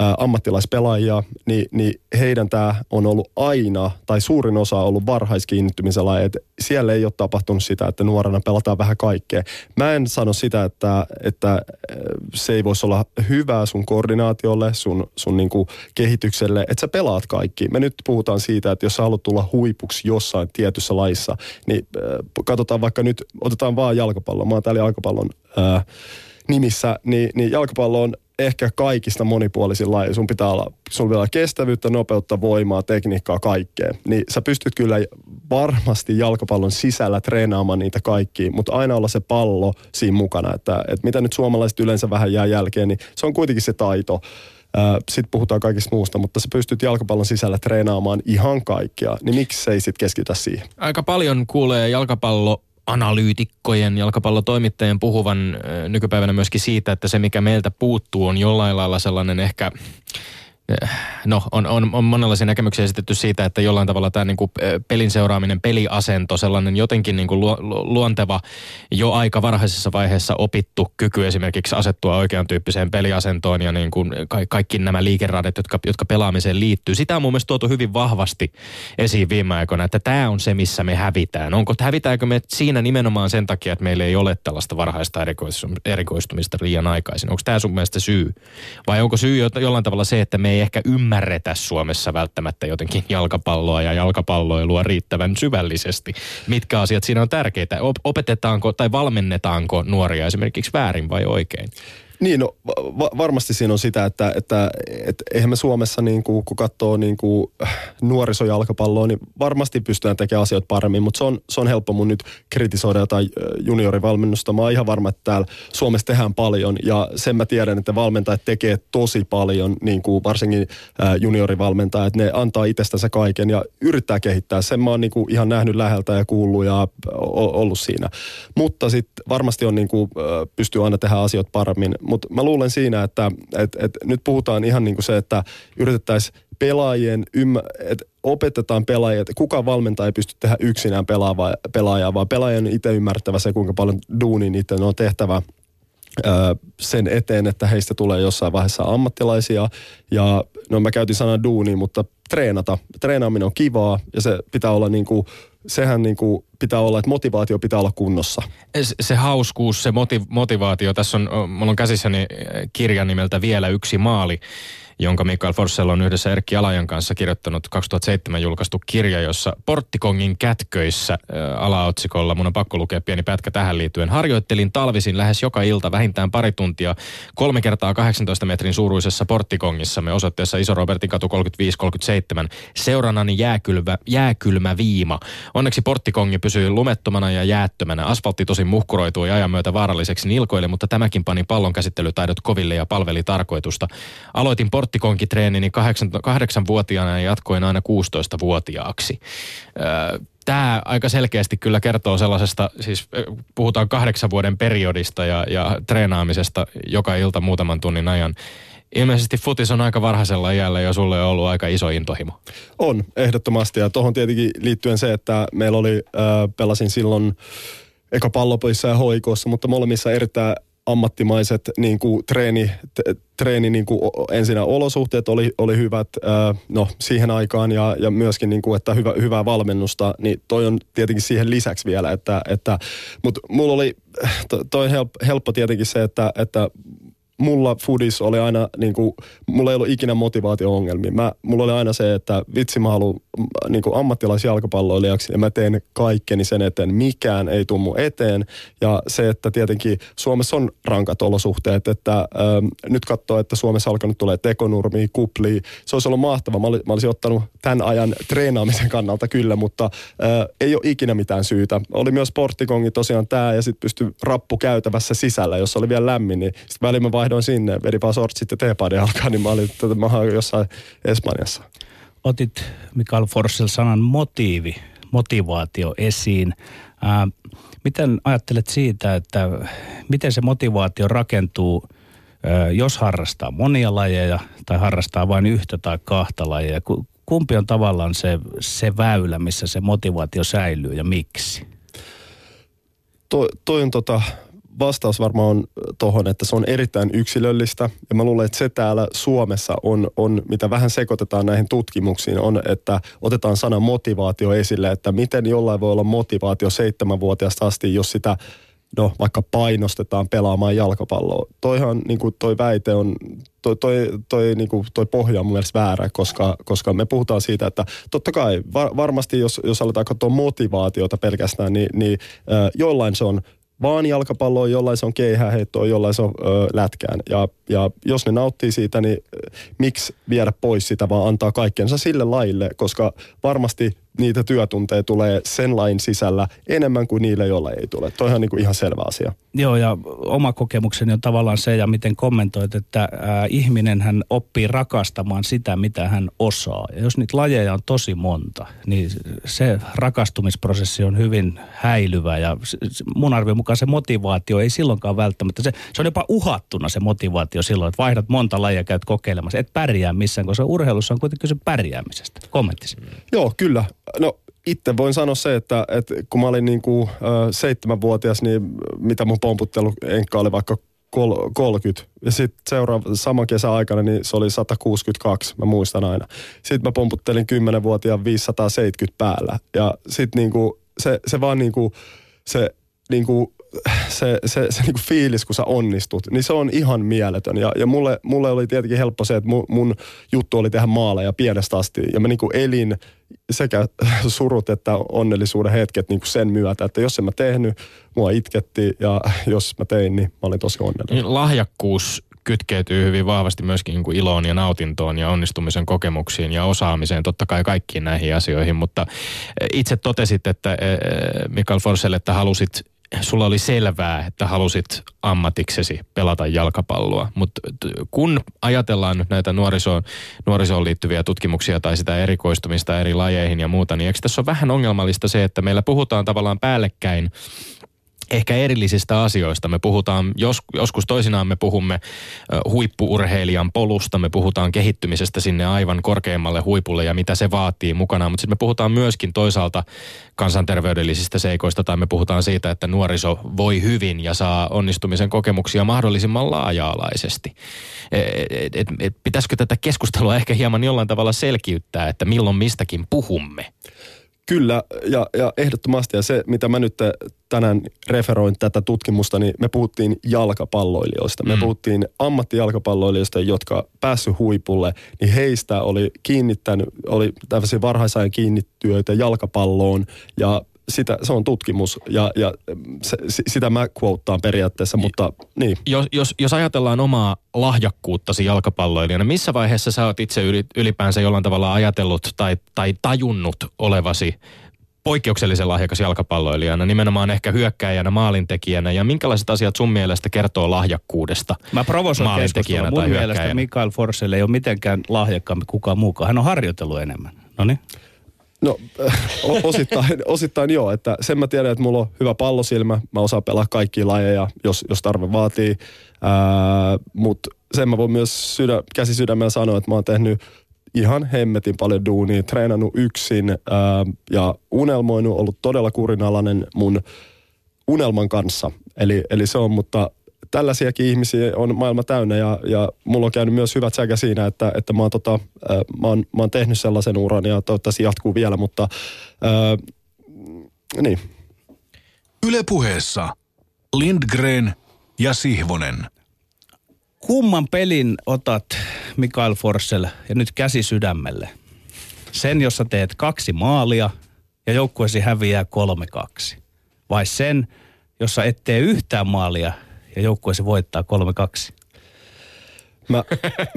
ä, ammattilaispelaajia, niin, niin heidän tämä on ollut aina, tai suurin osa on ollut varhaiskiinnittymisellä, että siellä ei ole tapahtunut sitä, että nuorena pelataan vähän kaikkea. Mä en sano sitä, että, että se ei voisi olla hyvää sun koordinaatiolle, sun, sun niinku kehitykselle, että sä pelaat kaikki. Me nyt puhutaan siitä, että jos sä haluat tulla huipuksi jossain tietyssä laissa, niin äh, katsotaan vaikka nyt, otetaan vaan jalkapallo. Mä oon täällä jalkapallon nimissä, niin, niin jalkapallo on ehkä kaikista monipuolisin laji. Sun pitää olla, sun pitää olla kestävyyttä, nopeutta, voimaa, tekniikkaa, kaikkea. Niin sä pystyt kyllä varmasti jalkapallon sisällä treenaamaan niitä kaikkia, mutta aina olla se pallo siinä mukana. Että, että mitä nyt suomalaiset yleensä vähän jää jälkeen, niin se on kuitenkin se taito. Sitten puhutaan kaikista muusta, mutta sä pystyt jalkapallon sisällä treenaamaan ihan kaikkea, niin miksi ei sitten keskitä siihen? Aika paljon kuulee jalkapallo analyytikkojen, jalkapallotoimittajien puhuvan nykypäivänä myöskin siitä, että se mikä meiltä puuttuu on jollain lailla sellainen ehkä No, on, on, on monenlaisia näkemyksiä esitetty siitä, että jollain tavalla tämä niin kuin pelin seuraaminen, peliasento, sellainen jotenkin niin kuin lu, luonteva, jo aika varhaisessa vaiheessa opittu kyky esimerkiksi asettua oikean tyyppiseen peliasentoon ja niin kuin ka- kaikki nämä liikeradet, jotka, jotka pelaamiseen liittyy. Sitä on mun mielestä tuotu hyvin vahvasti esiin viime aikoina, että tämä on se, missä me hävitään. Onko, hävitäänkö me siinä nimenomaan sen takia, että meillä ei ole tällaista varhaista erikoistumista liian aikaisin? Onko tämä sun mielestä syy? Vai onko syy jollain tavalla se, että me ei ehkä ymmärretä Suomessa välttämättä jotenkin jalkapalloa ja jalkapalloilua riittävän syvällisesti. Mitkä asiat siinä on tärkeitä? Opetetaanko tai valmennetaanko nuoria esimerkiksi väärin vai oikein? Niin, no va- varmasti siinä on sitä, että, että et, eihän me Suomessa, niin kuin, kun katsoo niin kuin, nuorisojalkapalloa, niin varmasti pystytään tekemään asioita paremmin, mutta se on, se on helppo mun nyt kritisoida jotain juniorivalmennusta. Mä oon ihan varma, että täällä Suomessa tehdään paljon ja sen mä tiedän, että valmentajat tekee tosi paljon, niin kuin varsinkin juniorivalmentajat, ne antaa itsestänsä kaiken ja yrittää kehittää. Sen mä oon niin kuin ihan nähnyt läheltä ja kuullut ja ollut siinä. Mutta sitten varmasti on niin kuin, pystyy aina tehdä asioita paremmin mutta mä luulen siinä, että et, et nyt puhutaan ihan niin kuin se, että yritettäisiin pelaajien, ymmä, että opetetaan pelaajia, että kuka valmentaja ei pysty tehdä yksinään pelaava, pelaajaa, vaan pelaajan itse ymmärtävä se, kuinka paljon duunin itse on tehtävä sen eteen, että heistä tulee jossain vaiheessa ammattilaisia. Ja no mä käytin sanan duuni, mutta treenata. Treenaaminen on kivaa ja se pitää olla niin kuin sehän niin kuin pitää olla, että motivaatio pitää olla kunnossa. Se, se hauskuus, se motiv, motivaatio. Tässä on, mulla on käsissäni kirja nimeltä Vielä yksi maali jonka Mikael Forssell on yhdessä Erkki Alajan kanssa kirjoittanut 2007 julkaistu kirja, jossa Porttikongin kätköissä äh, alaotsikolla, mun on pakko lukea pieni pätkä tähän liittyen, harjoittelin talvisin lähes joka ilta vähintään pari tuntia kolme kertaa 18 metrin suuruisessa Porttikongissamme osoitteessa Iso Robertin katu 35-37. Seurannani jääkylmä, jääkylmä viima. Onneksi Porttikongi pysyi lumettomana ja jäättömänä. Asfaltti tosin muhkuroitui ajan myötä vaaralliseksi nilkoille, mutta tämäkin pani pallon käsittelytaidot koville ja palveli tarkoitusta. Aloitin Port porttikonkitreeni kahdeksan, kahdeksanvuotiaana ja jatkoin aina 16-vuotiaaksi. Tämä aika selkeästi kyllä kertoo sellaisesta, siis puhutaan kahdeksan vuoden periodista ja, ja treenaamisesta joka ilta muutaman tunnin ajan. Ilmeisesti futis on aika varhaisella iällä jo sulle on ollut aika iso intohimo. On, ehdottomasti. Ja tuohon tietenkin liittyen se, että meillä oli, äh, pelasin silloin eka pallopissa ja hoikossa, mutta molemmissa erittäin ammattimaiset niin kuin treeni, treeni niin kuin ensinnä olosuhteet oli, oli hyvät no, siihen aikaan ja, ja myöskin niin kuin, että hyvä, hyvää valmennusta, niin toi on tietenkin siihen lisäksi vielä, että, että mutta mulla oli, toi helppo, helppo tietenkin se, että, että mulla foodis oli aina, niin kuin, mulla ei ollut ikinä motivaatio-ongelmia. Mä, mulla oli aina se, että vitsi mä haluan niin kuin ammattilaisjalkapalloilijaksi ja mä teen kaikkeni sen eteen. Mikään ei tuu mun eteen. Ja se, että tietenkin Suomessa on rankat olosuhteet, että ähm, nyt katsoo, että Suomessa alkanut tulee tekonurmi, kupli. Se olisi ollut mahtava. Mä, oli, mä olisin ottanut tämän ajan treenaamisen kannalta kyllä, mutta äh, ei ole ikinä mitään syytä. Oli myös sporttikongi tosiaan tämä ja sitten pystyi rappu käytävässä sisällä, jos oli vielä lämmin, niin sitten väliin mä vaihdoin sinne, vedin vaan sortsit ja teepaiden alkaa, niin mä olin, että mä jossain Espanjassa otit Mikael Forssell sanan motiivi, motivaatio esiin. Ää, miten ajattelet siitä, että miten se motivaatio rakentuu, ää, jos harrastaa monia lajeja tai harrastaa vain yhtä tai kahta lajeja? Kumpi on tavallaan se, se väylä, missä se motivaatio säilyy ja miksi? Toi, toi on tota, vastaus varmaan on tuohon, että se on erittäin yksilöllistä. Ja mä luulen, että se täällä Suomessa on, on, mitä vähän sekoitetaan näihin tutkimuksiin, on, että otetaan sana motivaatio esille, että miten jollain voi olla motivaatio seitsemänvuotiaasta asti, jos sitä no, vaikka painostetaan pelaamaan jalkapalloa. Toihan niin kuin toi väite on, toi, toi, toi, niin kuin, toi pohja on mun mielestä väärä, koska, koska me puhutaan siitä, että totta kai var, varmasti jos, jos aletaan katsoa motivaatiota pelkästään, niin, niin äh, jollain se on vaan jalkapalloa, jollain se on keihäheittoa, jollain se on ö, lätkään. Ja, ja jos ne nauttii siitä, niin miksi viedä pois sitä, vaan antaa kaikkensa sille laille, koska varmasti niitä työtunteja tulee sen lain sisällä enemmän kuin niille, joilla ei tule. Toi on niin kuin ihan selvä asia. Joo, ja oma kokemukseni on tavallaan se, ja miten kommentoit, että äh, ihminen hän oppii rakastamaan sitä, mitä hän osaa. Ja jos niitä lajeja on tosi monta, niin se rakastumisprosessi on hyvin häilyvä, ja mun arvion mukaan se motivaatio ei silloinkaan välttämättä, se, se on jopa uhattuna se motivaatio silloin, että vaihdat monta lajia käyt kokeilemassa, et pärjää missään, koska urheilussa on kuitenkin se pärjäämisestä. Kommenttisi. Joo, kyllä. No itse voin sanoa se, että, että kun mä olin niin kuin, seitsemänvuotias, niin mitä mun pomputtelu enkka oli vaikka 30. Ja sitten seuraava, sama kesä aikana, niin se oli 162, mä muistan aina. Sitten mä pomputtelin 10-vuotiaan 570 päällä. Ja sitten niinku, se, se vaan niinku, se niinku, se, se, se niinku fiilis, kun sä onnistut, niin se on ihan mieletön. Ja, ja mulle, mulle oli tietenkin helppo se, että mun, mun juttu oli tehdä maaleja pienestä asti. Ja mä niinku elin sekä surut että onnellisuuden hetket niinku sen myötä, että jos en mä tehnyt, mua itketti ja jos mä tein, niin mä olin tosi onnellinen. Niin lahjakkuus kytkeytyy hyvin vahvasti myöskin niin kuin iloon ja nautintoon ja onnistumisen kokemuksiin ja osaamiseen, totta kai kaikkiin näihin asioihin, mutta itse totesit, että Mikael Forsell, että halusit sulla oli selvää, että halusit ammatiksesi pelata jalkapalloa, mutta kun ajatellaan nyt näitä nuorisoon, nuorisoon liittyviä tutkimuksia tai sitä erikoistumista eri lajeihin ja muuta, niin eikö tässä ole vähän ongelmallista se, että meillä puhutaan tavallaan päällekkäin ehkä erillisistä asioista. Me puhutaan, jos, joskus toisinaan me puhumme huippuurheilijan polusta, me puhutaan kehittymisestä sinne aivan korkeimmalle huipulle ja mitä se vaatii mukanaan, mutta sitten me puhutaan myöskin toisaalta kansanterveydellisistä seikoista tai me puhutaan siitä, että nuoriso voi hyvin ja saa onnistumisen kokemuksia mahdollisimman laaja-alaisesti. Et, et, et, pitäisikö tätä keskustelua ehkä hieman jollain tavalla selkiyttää, että milloin mistäkin puhumme? Kyllä, ja, ja ehdottomasti. Ja se, mitä mä nyt tänään referoin tätä tutkimusta, niin me puhuttiin jalkapalloilijoista. Me mm. puhuttiin ammattijalkapalloilijoista, jotka päässyt huipulle, niin heistä oli kiinnittänyt, oli tällaisia varhaisajan kiinnittyöitä jalkapalloon ja sitä, se on tutkimus ja, ja se, sitä mä quoteaan periaatteessa, mutta niin. Jos, jos, jos ajatellaan omaa lahjakkuuttasi jalkapalloilijana, missä vaiheessa sä oot itse ylipäänsä jollain tavalla ajatellut tai, tai tajunnut olevasi poikkeuksellisen lahjakas jalkapalloilijana, nimenomaan ehkä hyökkäjänä, maalintekijänä, ja minkälaiset asiat sun mielestä kertoo lahjakkuudesta Mä provosoin keskustelua. Mun mielestä Mikael Forsell ei ole mitenkään lahjakkaampi kukaan muukaan. Hän on harjoitellut enemmän. No niin. No osittain, osittain joo, että sen mä tiedän, että mulla on hyvä pallosilmä, mä osaan pelaa kaikki lajeja, jos, jos tarve vaatii, mutta sen mä voin myös sydä, käsi sydämellä sanoa, että mä oon tehnyt ihan hemmetin paljon duunia, treenannut yksin ää, ja unelmoinut, ollut todella kurinalainen mun unelman kanssa. Eli, eli se on, mutta tällaisiakin ihmisiä on maailma täynnä ja, ja mulla on käynyt myös hyvät säkä siinä, että, että mä, oon, tota, äh, mä, oon, mä oon tehnyt sellaisen uran ja toivottavasti jatkuu vielä, mutta äh, niin. Yle puheessa Lindgren ja Sihvonen. Kumman pelin otat Mikael Forssell ja nyt käsi sydämelle? Sen, jossa teet kaksi maalia ja joukkueesi häviää 3-2. Vai sen, jossa et tee yhtään maalia ja joukkueesi voittaa 3-2? Mä,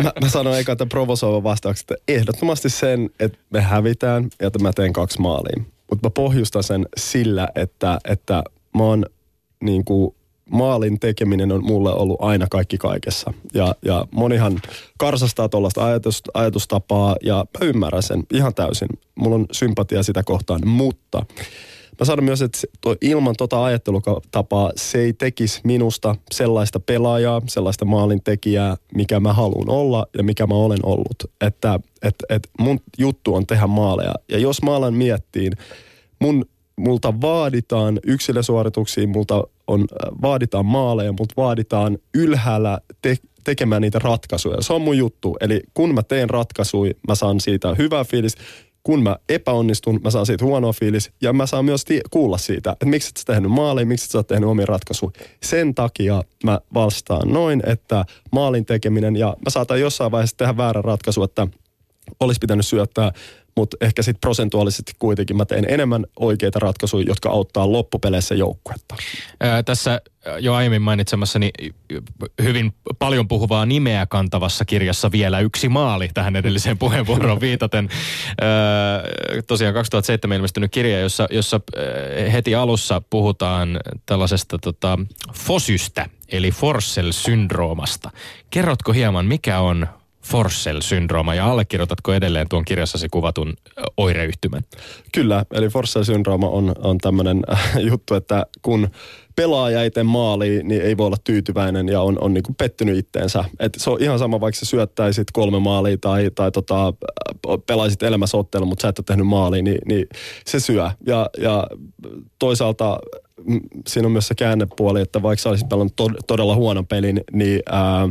mä, mä sanon eka tämän provosoivan vastauksen, että ehdottomasti sen, että me hävitään ja että mä teen kaksi maalia. Mutta mä pohjustan sen sillä, että, että mä oon niin kuin, maalin tekeminen on mulle ollut aina kaikki kaikessa. Ja, ja monihan karsastaa tuollaista ajatus, ajatustapaa ja mä ymmärrän sen ihan täysin. Mulla on sympatia sitä kohtaan, mutta Mä sanon myös, että tuo, ilman tota ajattelutapaa se ei tekisi minusta sellaista pelaajaa, sellaista maalintekijää, mikä mä haluan olla ja mikä mä olen ollut. Että et, et mun juttu on tehdä maaleja. Ja jos mä alan miettiin, mun, multa vaaditaan yksilösuorituksia, multa on, vaaditaan maaleja, multa vaaditaan ylhäällä te, tekemään niitä ratkaisuja. Se on mun juttu. Eli kun mä teen ratkaisuja, mä saan siitä hyvää fiilis kun mä epäonnistun, mä saan siitä huonoa fiilis ja mä saan myös tie- kuulla siitä, että miksi et sä tehnyt maaliin, miksi et sä oot tehnyt omia ratkaisuja. Sen takia mä vastaan noin, että maalin tekeminen ja mä saatan jossain vaiheessa tehdä väärän ratkaisu, että olisi pitänyt syöttää mutta ehkä sitten prosentuaalisesti kuitenkin mä teen enemmän oikeita ratkaisuja, jotka auttaa loppupeleissä joukkuetta. Ää, tässä jo aiemmin mainitsemassani hyvin paljon puhuvaa nimeä kantavassa kirjassa vielä yksi maali tähän edelliseen puheenvuoroon viitaten. Tosiaan 2007 ilmestynyt kirja, jossa, jossa heti alussa puhutaan tällaisesta tota, fosystä, eli Forssell-syndroomasta. Kerrotko hieman, mikä on Forssell-syndrooma ja allekirjoitatko edelleen tuon kirjassasi kuvatun oireyhtymän? Kyllä, eli Forssell-syndrooma on, on tämmöinen äh, juttu, että kun pelaaja ei tee maaliin, niin ei voi olla tyytyväinen ja on, on niin pettynyt itteensä. Et se on ihan sama, vaikka sä syöttäisit kolme maalia tai, tai tota, pelaisit elämäsottelu, mutta sä et ole tehnyt maaliin, niin, niin se syö. Ja, ja toisaalta siinä on myös se käännepuoli, että vaikka sä olisit pelannut to, todella huonon pelin, niin ää,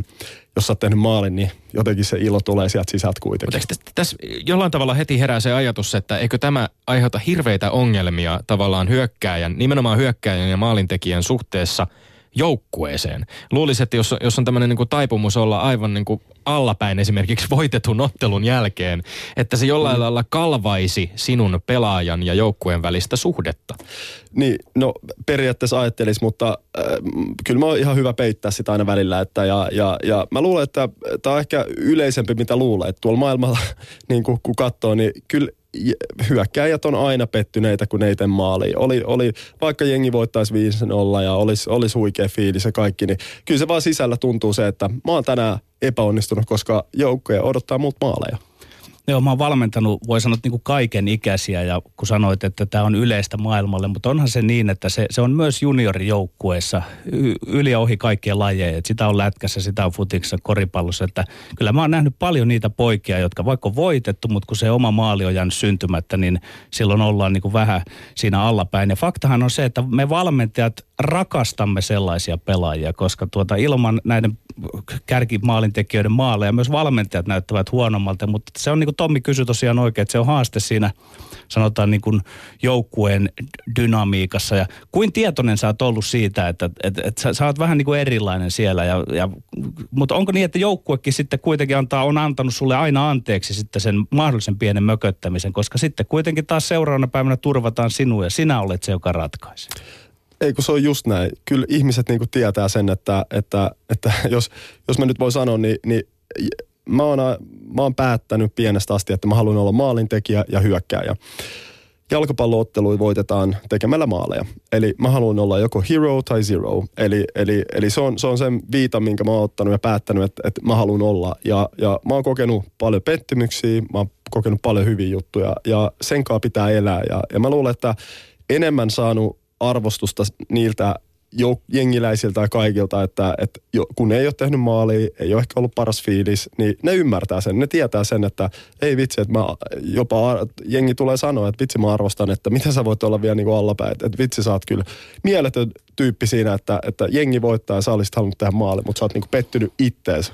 jos sä oot tehnyt maalin, niin jotenkin se ilo tulee sieltä sisältä kuitenkin. Mutta tässä, jollain tavalla heti herää se ajatus, että eikö tämä aiheuta hirveitä ongelmia tavallaan hyökkääjän, nimenomaan hyökkääjän ja maalintekijän suhteessa – joukkueeseen. Luulisin, että jos, jos on tämmöinen niin taipumus olla aivan niin kuin allapäin esimerkiksi voitetun ottelun jälkeen, että se jollain mm. lailla kalvaisi sinun pelaajan ja joukkueen välistä suhdetta. Niin, no periaatteessa ajattelisi, mutta äh, kyllä mä oon ihan hyvä peittää sitä aina välillä. Että ja, ja, ja mä luulen, että tämä on ehkä yleisempi, mitä luulee. Että tuolla maailmalla, niin kun, kun katsoo, niin kyllä hyökkäjät on aina pettyneitä, kun ne maaliin. Oli, oli, vaikka jengi voittaisi 5-0 ja olisi, olisi huikea fiilis ja kaikki, niin kyllä se vaan sisällä tuntuu se, että mä oon tänään epäonnistunut, koska joukkoja odottaa muut maaleja. Joo, mä oon valmentanut, voi sanoa, niin kuin kaiken ikäisiä ja kun sanoit, että tämä on yleistä maailmalle, mutta onhan se niin, että se, se on myös juniorijoukkueessa yli ja ohi kaikkien lajeja. Että sitä on lätkässä, sitä on futiksessa, koripallossa. Että kyllä mä oon nähnyt paljon niitä poikia, jotka vaikka on voitettu, mutta kun se oma maali on jäänyt syntymättä, niin silloin ollaan niin kuin vähän siinä allapäin. Ja faktahan on se, että me valmentajat rakastamme sellaisia pelaajia, koska tuota ilman näiden kärkimaalintekijöiden maaleja myös valmentajat näyttävät huonommalta, mutta se on niin kuin Tommi kysyi tosiaan oikein, että se on haaste siinä sanotaan niin kuin joukkueen dynamiikassa. Ja kuin tietoinen sä oot ollut siitä, että, että, että sä, sä oot vähän niin kuin erilainen siellä. Ja, ja, mutta onko niin, että joukkuekin sitten kuitenkin antaa, on antanut sulle aina anteeksi sitten sen mahdollisen pienen mököttämisen, koska sitten kuitenkin taas seuraavana päivänä turvataan sinua ja sinä olet se, joka ratkaisee. Ei kun se on just näin. Kyllä ihmiset niinku tietää sen, että, että, että jos, jos mä nyt voi sanoa, niin, niin mä oon, mä oon päättänyt pienestä asti, että mä haluan olla maalintekijä ja hyökkääjä. Jalkapallootteluja voitetaan tekemällä maaleja. Eli mä haluan olla joko hero tai zero. Eli, eli, eli se, on, se on sen viita, minkä mä oon ottanut ja päättänyt, että, että mä haluan olla. Ja, ja mä oon kokenut paljon pettymyksiä, mä oon kokenut paljon hyviä juttuja ja sen kanssa pitää elää. Ja, ja mä luulen, että enemmän saanut arvostusta niiltä jouk- jengiläisiltä ja kaikilta, että, että jo, kun ei ole tehnyt maalia, ei ole ehkä ollut paras fiilis, niin ne ymmärtää sen. Ne tietää sen, että ei vitsi, että mä jopa jengi tulee sanoa, että vitsi mä arvostan, että miten sä voit olla vielä niin kuin allapäin. Että, että vitsi sä oot kyllä mieletön tyyppi siinä, että, että jengi voittaa ja sä olisit halunnut tehdä maali, mutta sä oot niin kuin pettynyt ittees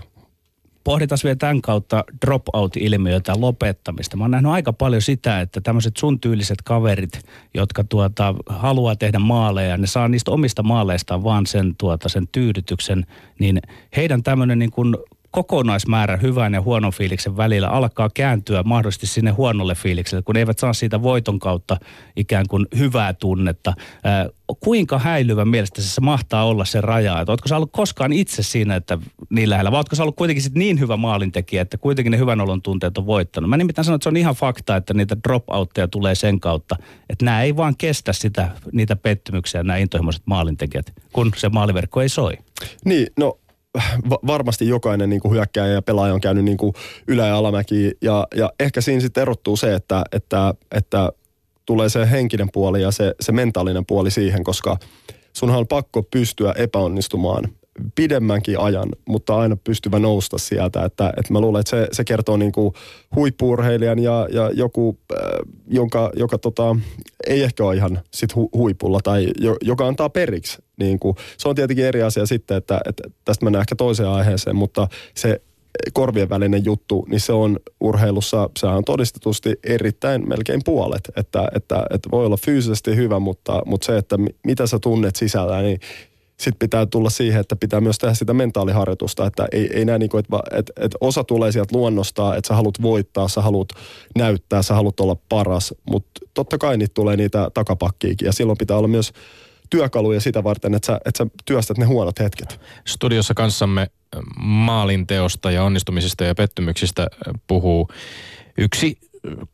pohditaan vielä tämän kautta dropout-ilmiötä lopettamista. Mä oon nähnyt aika paljon sitä, että tämmöiset sun tyyliset kaverit, jotka tuota, haluaa tehdä maaleja, ne saa niistä omista maaleistaan vaan sen, tuota, sen tyydytyksen, niin heidän tämmöinen niin kuin kokonaismäärä hyvän ja huonon fiiliksen välillä alkaa kääntyä mahdollisesti sinne huonolle fiilikselle, kun eivät saa siitä voiton kautta ikään kuin hyvää tunnetta. Kuinka häilyvä mielestä se mahtaa olla se raja? Että ootko sä ollut koskaan itse siinä, että niin lähellä, vai ootko sä ollut kuitenkin sit niin hyvä maalintekijä, että kuitenkin ne hyvän olon tunteet on voittanut? Mä nimittäin sanon, että se on ihan fakta, että niitä dropoutteja tulee sen kautta, että nämä ei vaan kestä sitä, niitä pettymyksiä, nämä intohimoiset maalintekijät, kun se maaliverkko ei soi. Niin, no varmasti jokainen niin kuin hyökkääjä ja pelaaja on käynyt niin kuin ylä- ja alamäki. Ja, ja ehkä siinä sitten erottuu se, että, että, että tulee se henkinen puoli ja se, se mentaalinen puoli siihen, koska sunhan on pakko pystyä epäonnistumaan pidemmänkin ajan, mutta aina pystyvä nousta sieltä. Että, että mä luulen, että se, se kertoo niin kuin huippuurheilijan ja, ja joku, äh, jonka, joka tota, ei ehkä ole ihan sit hu, huipulla tai jo, joka antaa periksi. Niin kuin, se on tietenkin eri asia sitten, että, että tästä mennään ehkä toiseen aiheeseen, mutta se korvien välinen juttu, niin se on urheilussa, se on todistetusti erittäin melkein puolet. Että, että, että voi olla fyysisesti hyvä, mutta, mutta se, että mitä sä tunnet sisällä, niin sitten pitää tulla siihen, että pitää myös tehdä sitä mentaaliharjoitusta, että ei, ei näe niin kuin, että, että, että osa tulee sieltä luonnosta, että sä haluat voittaa, sä haluat näyttää, sä haluat olla paras, mutta totta kai niitä tulee niitä takapakkiikin ja silloin pitää olla myös työkaluja sitä varten, että sä, että sä työstät ne huonot hetket. Studiossa kanssamme maalinteosta ja onnistumisista ja pettymyksistä puhuu yksi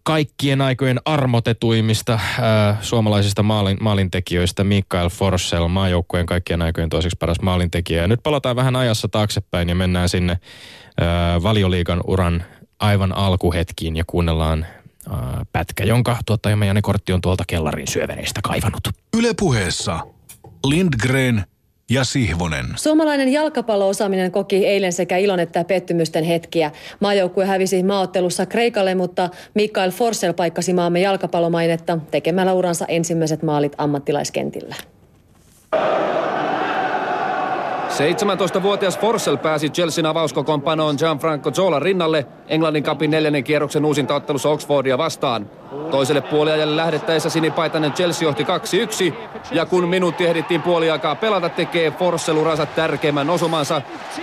kaikkien aikojen armotetuimmista äh, suomalaisista maalin, maalintekijöistä Mikael Forssell, maajoukkueen kaikkien aikojen toiseksi paras maalintekijä. Ja nyt palataan vähän ajassa taaksepäin ja mennään sinne äh, valioliigan uran aivan alkuhetkiin ja kuunnellaan äh, pätkä, jonka tuottajamme Jani Kortti on tuolta kellarin syövereistä kaivannut. Ylepuheessa Lindgren ja Sihvonen. Suomalainen jalkapalloosaaminen koki eilen sekä ilon että pettymysten hetkiä. Maajoukkue hävisi maaottelussa Kreikalle, mutta Mikael Forsell paikkasi maamme jalkapallomainetta tekemällä uransa ensimmäiset maalit ammattilaiskentillä. 17-vuotias Forssell pääsi Chelsean avauskokoonpanoon Gianfranco Zola rinnalle Englannin kapin neljännen kierroksen uusinta ottelussa Oxfordia vastaan. Toiselle puoliajalle lähdettäessä sinipaitainen Chelsea johti 2-1 ja kun minuutti ehdittiin puoliaikaa pelata tekee Forssell uransa tärkeimmän osumansa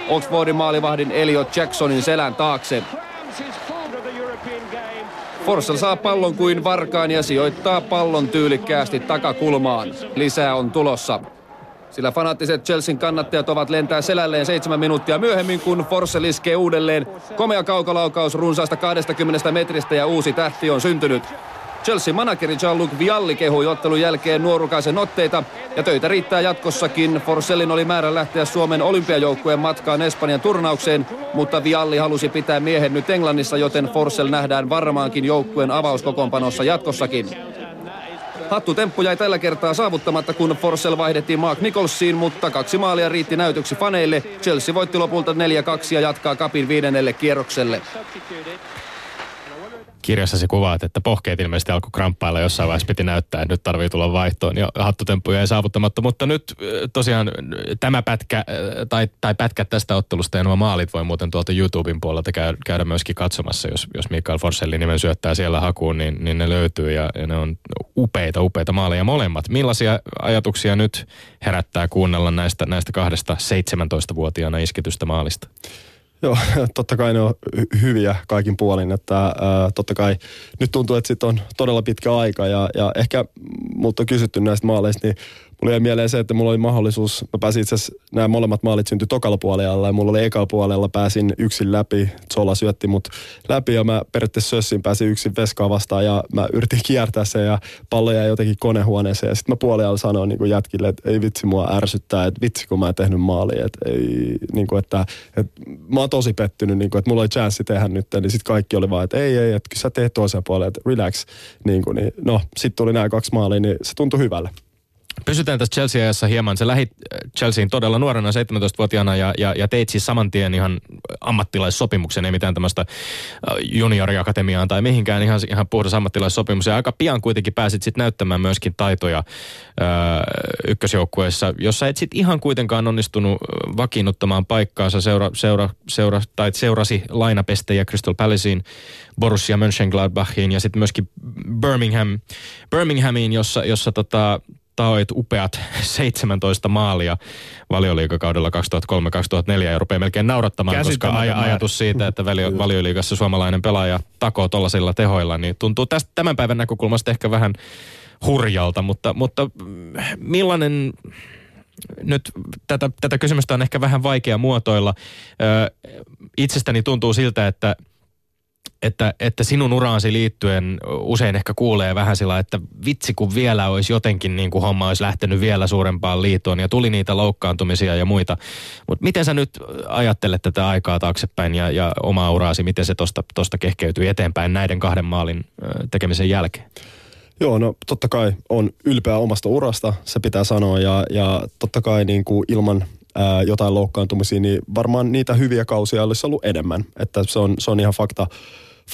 Oxfordin maalivahdin Elliot Jacksonin selän taakse. Forssell saa pallon kuin varkaan ja sijoittaa pallon tyylikkäästi takakulmaan. Lisää on tulossa. Sillä fanaattiset Chelsean kannattajat ovat lentää selälleen seitsemän minuuttia myöhemmin, kun Forssell iskee uudelleen. Komea kaukolaukaus runsaasta 20 metristä ja uusi tähti on syntynyt. Chelsea manageri Jean-Luc Vialli kehui ottelun jälkeen nuorukaisen otteita ja töitä riittää jatkossakin. Forsellin oli määrä lähteä Suomen olympiajoukkueen matkaan Espanjan turnaukseen, mutta Vialli halusi pitää miehen nyt Englannissa, joten Forsell nähdään varmaankin joukkueen avauskokoonpanossa jatkossakin. Hattutemppu jäi tällä kertaa saavuttamatta, kun Forssell vaihdettiin Mark Nicholsiin, mutta kaksi maalia riitti näytöksi faneille. Chelsea voitti lopulta 4-2 ja jatkaa kapin viidennelle kierrokselle. Kirjassasi kuvaat, että pohkeet ilmeisesti alkoi kramppailla jossain vaiheessa piti näyttää, että nyt tarvii tulla vaihtoon ja hattutemppuja ei saavuttamatta. Mutta nyt tosiaan tämä pätkä tai, tai pätkät tästä ottelusta ja nuo maalit voi muuten tuolta YouTuben puolelta käydä myöskin katsomassa, jos, jos Mikael Forsellin nimen syöttää siellä hakuun, niin, niin ne löytyy ja, ja ne on upeita, upeita maaleja molemmat. Millaisia ajatuksia nyt herättää kuunnella näistä, näistä kahdesta 17-vuotiaana iskitystä maalista? Joo, totta kai ne on hyviä kaikin puolin, että ää, totta kai nyt tuntuu, että sit on todella pitkä aika ja, ja ehkä multa on kysytty näistä maaleista, niin mulla jäi mieleen se, että mulla oli mahdollisuus, mä pääsin itse asiassa, nämä molemmat maalit syntyi tokalla puolella ja mulla oli ekalla puolella, pääsin yksin läpi, Zola syötti mut läpi ja mä periaatteessa sössin, pääsin yksin veskaa vastaan ja mä yritin kiertää sen ja pallo jäi jotenkin konehuoneeseen ja sitten mä puolella sanoin niin jätkille, että ei vitsi mua ärsyttää, että vitsi kun mä en tehnyt maalia, että, ei, niin kuin, että, että mä oon tosi pettynyt, niin kuin, että mulla oli chanssi tehdä nyt, niin sitten kaikki oli vaan, että ei, ei, että sä teet toisen puolella, että relax, niin kuin, niin, no sitten tuli nämä kaksi maalia, niin se tuntui hyvälle. Pysytään tässä Chelsea-ajassa hieman. Se lähit äh, Chelseain todella nuorena 17-vuotiaana ja, ja, ja teit siis saman tien ihan ammattilaissopimuksen, ei mitään tämmöistä äh, junioriakatemiaan tai mihinkään, ihan, ihan puhdas ammattilaissopimus. Ja aika pian kuitenkin pääsit sitten näyttämään myöskin taitoja ää, äh, ykkösjoukkueessa, jossa et sitten ihan kuitenkaan onnistunut vakiinnuttamaan paikkaansa. Seura, seura, seura, tai seurasi lainapestejä Crystal Palacein, Borussia Mönchengladbachiin ja sitten myöskin Birmingham, Birminghamiin, jossa, jossa tota, taoit upeat 17 maalia valioliikakaudella 2003-2004 ja rupeaa melkein naurattamaan, koska aj- ajatus siitä, että valio- valioliikassa suomalainen pelaaja takoo tuollaisilla tehoilla, niin tuntuu tästä tämän päivän näkökulmasta ehkä vähän hurjalta, mutta, mutta millainen nyt tätä, tätä kysymystä on ehkä vähän vaikea muotoilla. Ö, itsestäni tuntuu siltä, että että, että sinun uraasi liittyen usein ehkä kuulee vähän sillä, että vitsi kun vielä olisi jotenkin niin kuin homma olisi lähtenyt vielä suurempaan liittoon ja tuli niitä loukkaantumisia ja muita. Mutta miten sä nyt ajattelet tätä aikaa taaksepäin ja, ja omaa uraasi, miten se tosta, tosta kehkeytyy eteenpäin näiden kahden maalin tekemisen jälkeen? Joo, no totta kai on ylpeä omasta urasta, se pitää sanoa ja, ja totta kai niin kuin ilman jotain loukkaantumisia, niin varmaan niitä hyviä kausia olisi ollut enemmän. Että se on, se on ihan fakta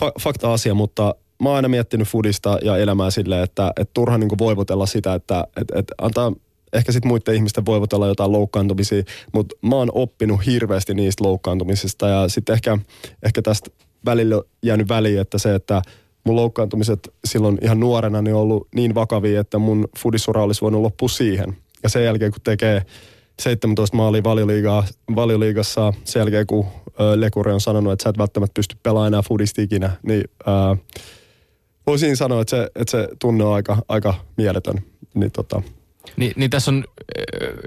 fa- fakta-asia, mutta mä oon aina miettinyt fudista ja elämää silleen, että, että turha niin voivotella sitä, että, että, että antaa ehkä sitten muiden ihmisten voivotella jotain loukkaantumisia, mutta mä oon oppinut hirveästi niistä loukkaantumisista ja sitten ehkä, ehkä tästä välillä jäänyt väliin, että se, että mun loukkaantumiset silloin ihan nuorena niin on ollut niin vakavia, että mun fudisura olisi voinut loppua siihen. Ja sen jälkeen kun tekee 17 maalia valioliigaa, valioliigassa sen jälkeen, kun Lekure on sanonut, että sä et välttämättä pysty pelaamaan enää fudista ikinä, niin ää, voisin sanoa, että se, että se tunne on aika, aika mieletön. Niin, tota. Ni, niin tässä on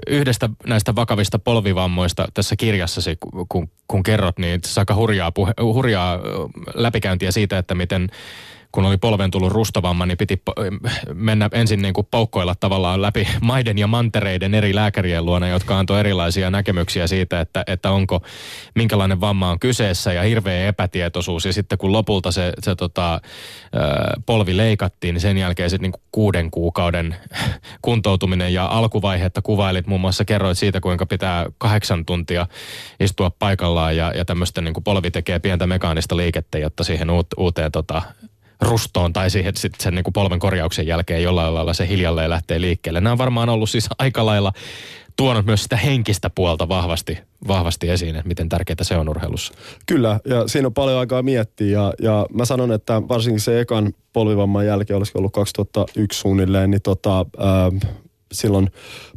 yhdestä näistä vakavista polvivammoista tässä kirjassasi, kun, kun kerrot, niin se aika hurjaa, puhe, hurjaa läpikäyntiä siitä, että miten kun oli polven tullut rustavamma, niin piti mennä ensin niin kuin poukkoilla tavallaan läpi maiden ja mantereiden eri lääkärien luona, jotka antoi erilaisia näkemyksiä siitä, että, että onko, minkälainen vamma on kyseessä ja hirveä epätietoisuus. Ja sitten kun lopulta se, se tota, polvi leikattiin, niin sen jälkeen sitten niin kuuden kuukauden kuntoutuminen ja alkuvaihetta kuvailit muun muassa, kerroit siitä, kuinka pitää kahdeksan tuntia istua paikallaan ja, ja tämmöistä niin polvi tekee pientä mekaanista liikettä, jotta siihen uuteen tota, rustoon tai siihen sitten sen niin kuin polven korjauksen jälkeen jollain lailla se hiljalleen lähtee liikkeelle. Nämä on varmaan ollut siis aika lailla tuonut myös sitä henkistä puolta vahvasti, vahvasti esiin, että miten tärkeää se on urheilussa. Kyllä, ja siinä on paljon aikaa miettiä, ja, ja mä sanon, että varsinkin se ekan polvivamman jälkeen, olisiko ollut 2001 suunnilleen, niin tota, äh, silloin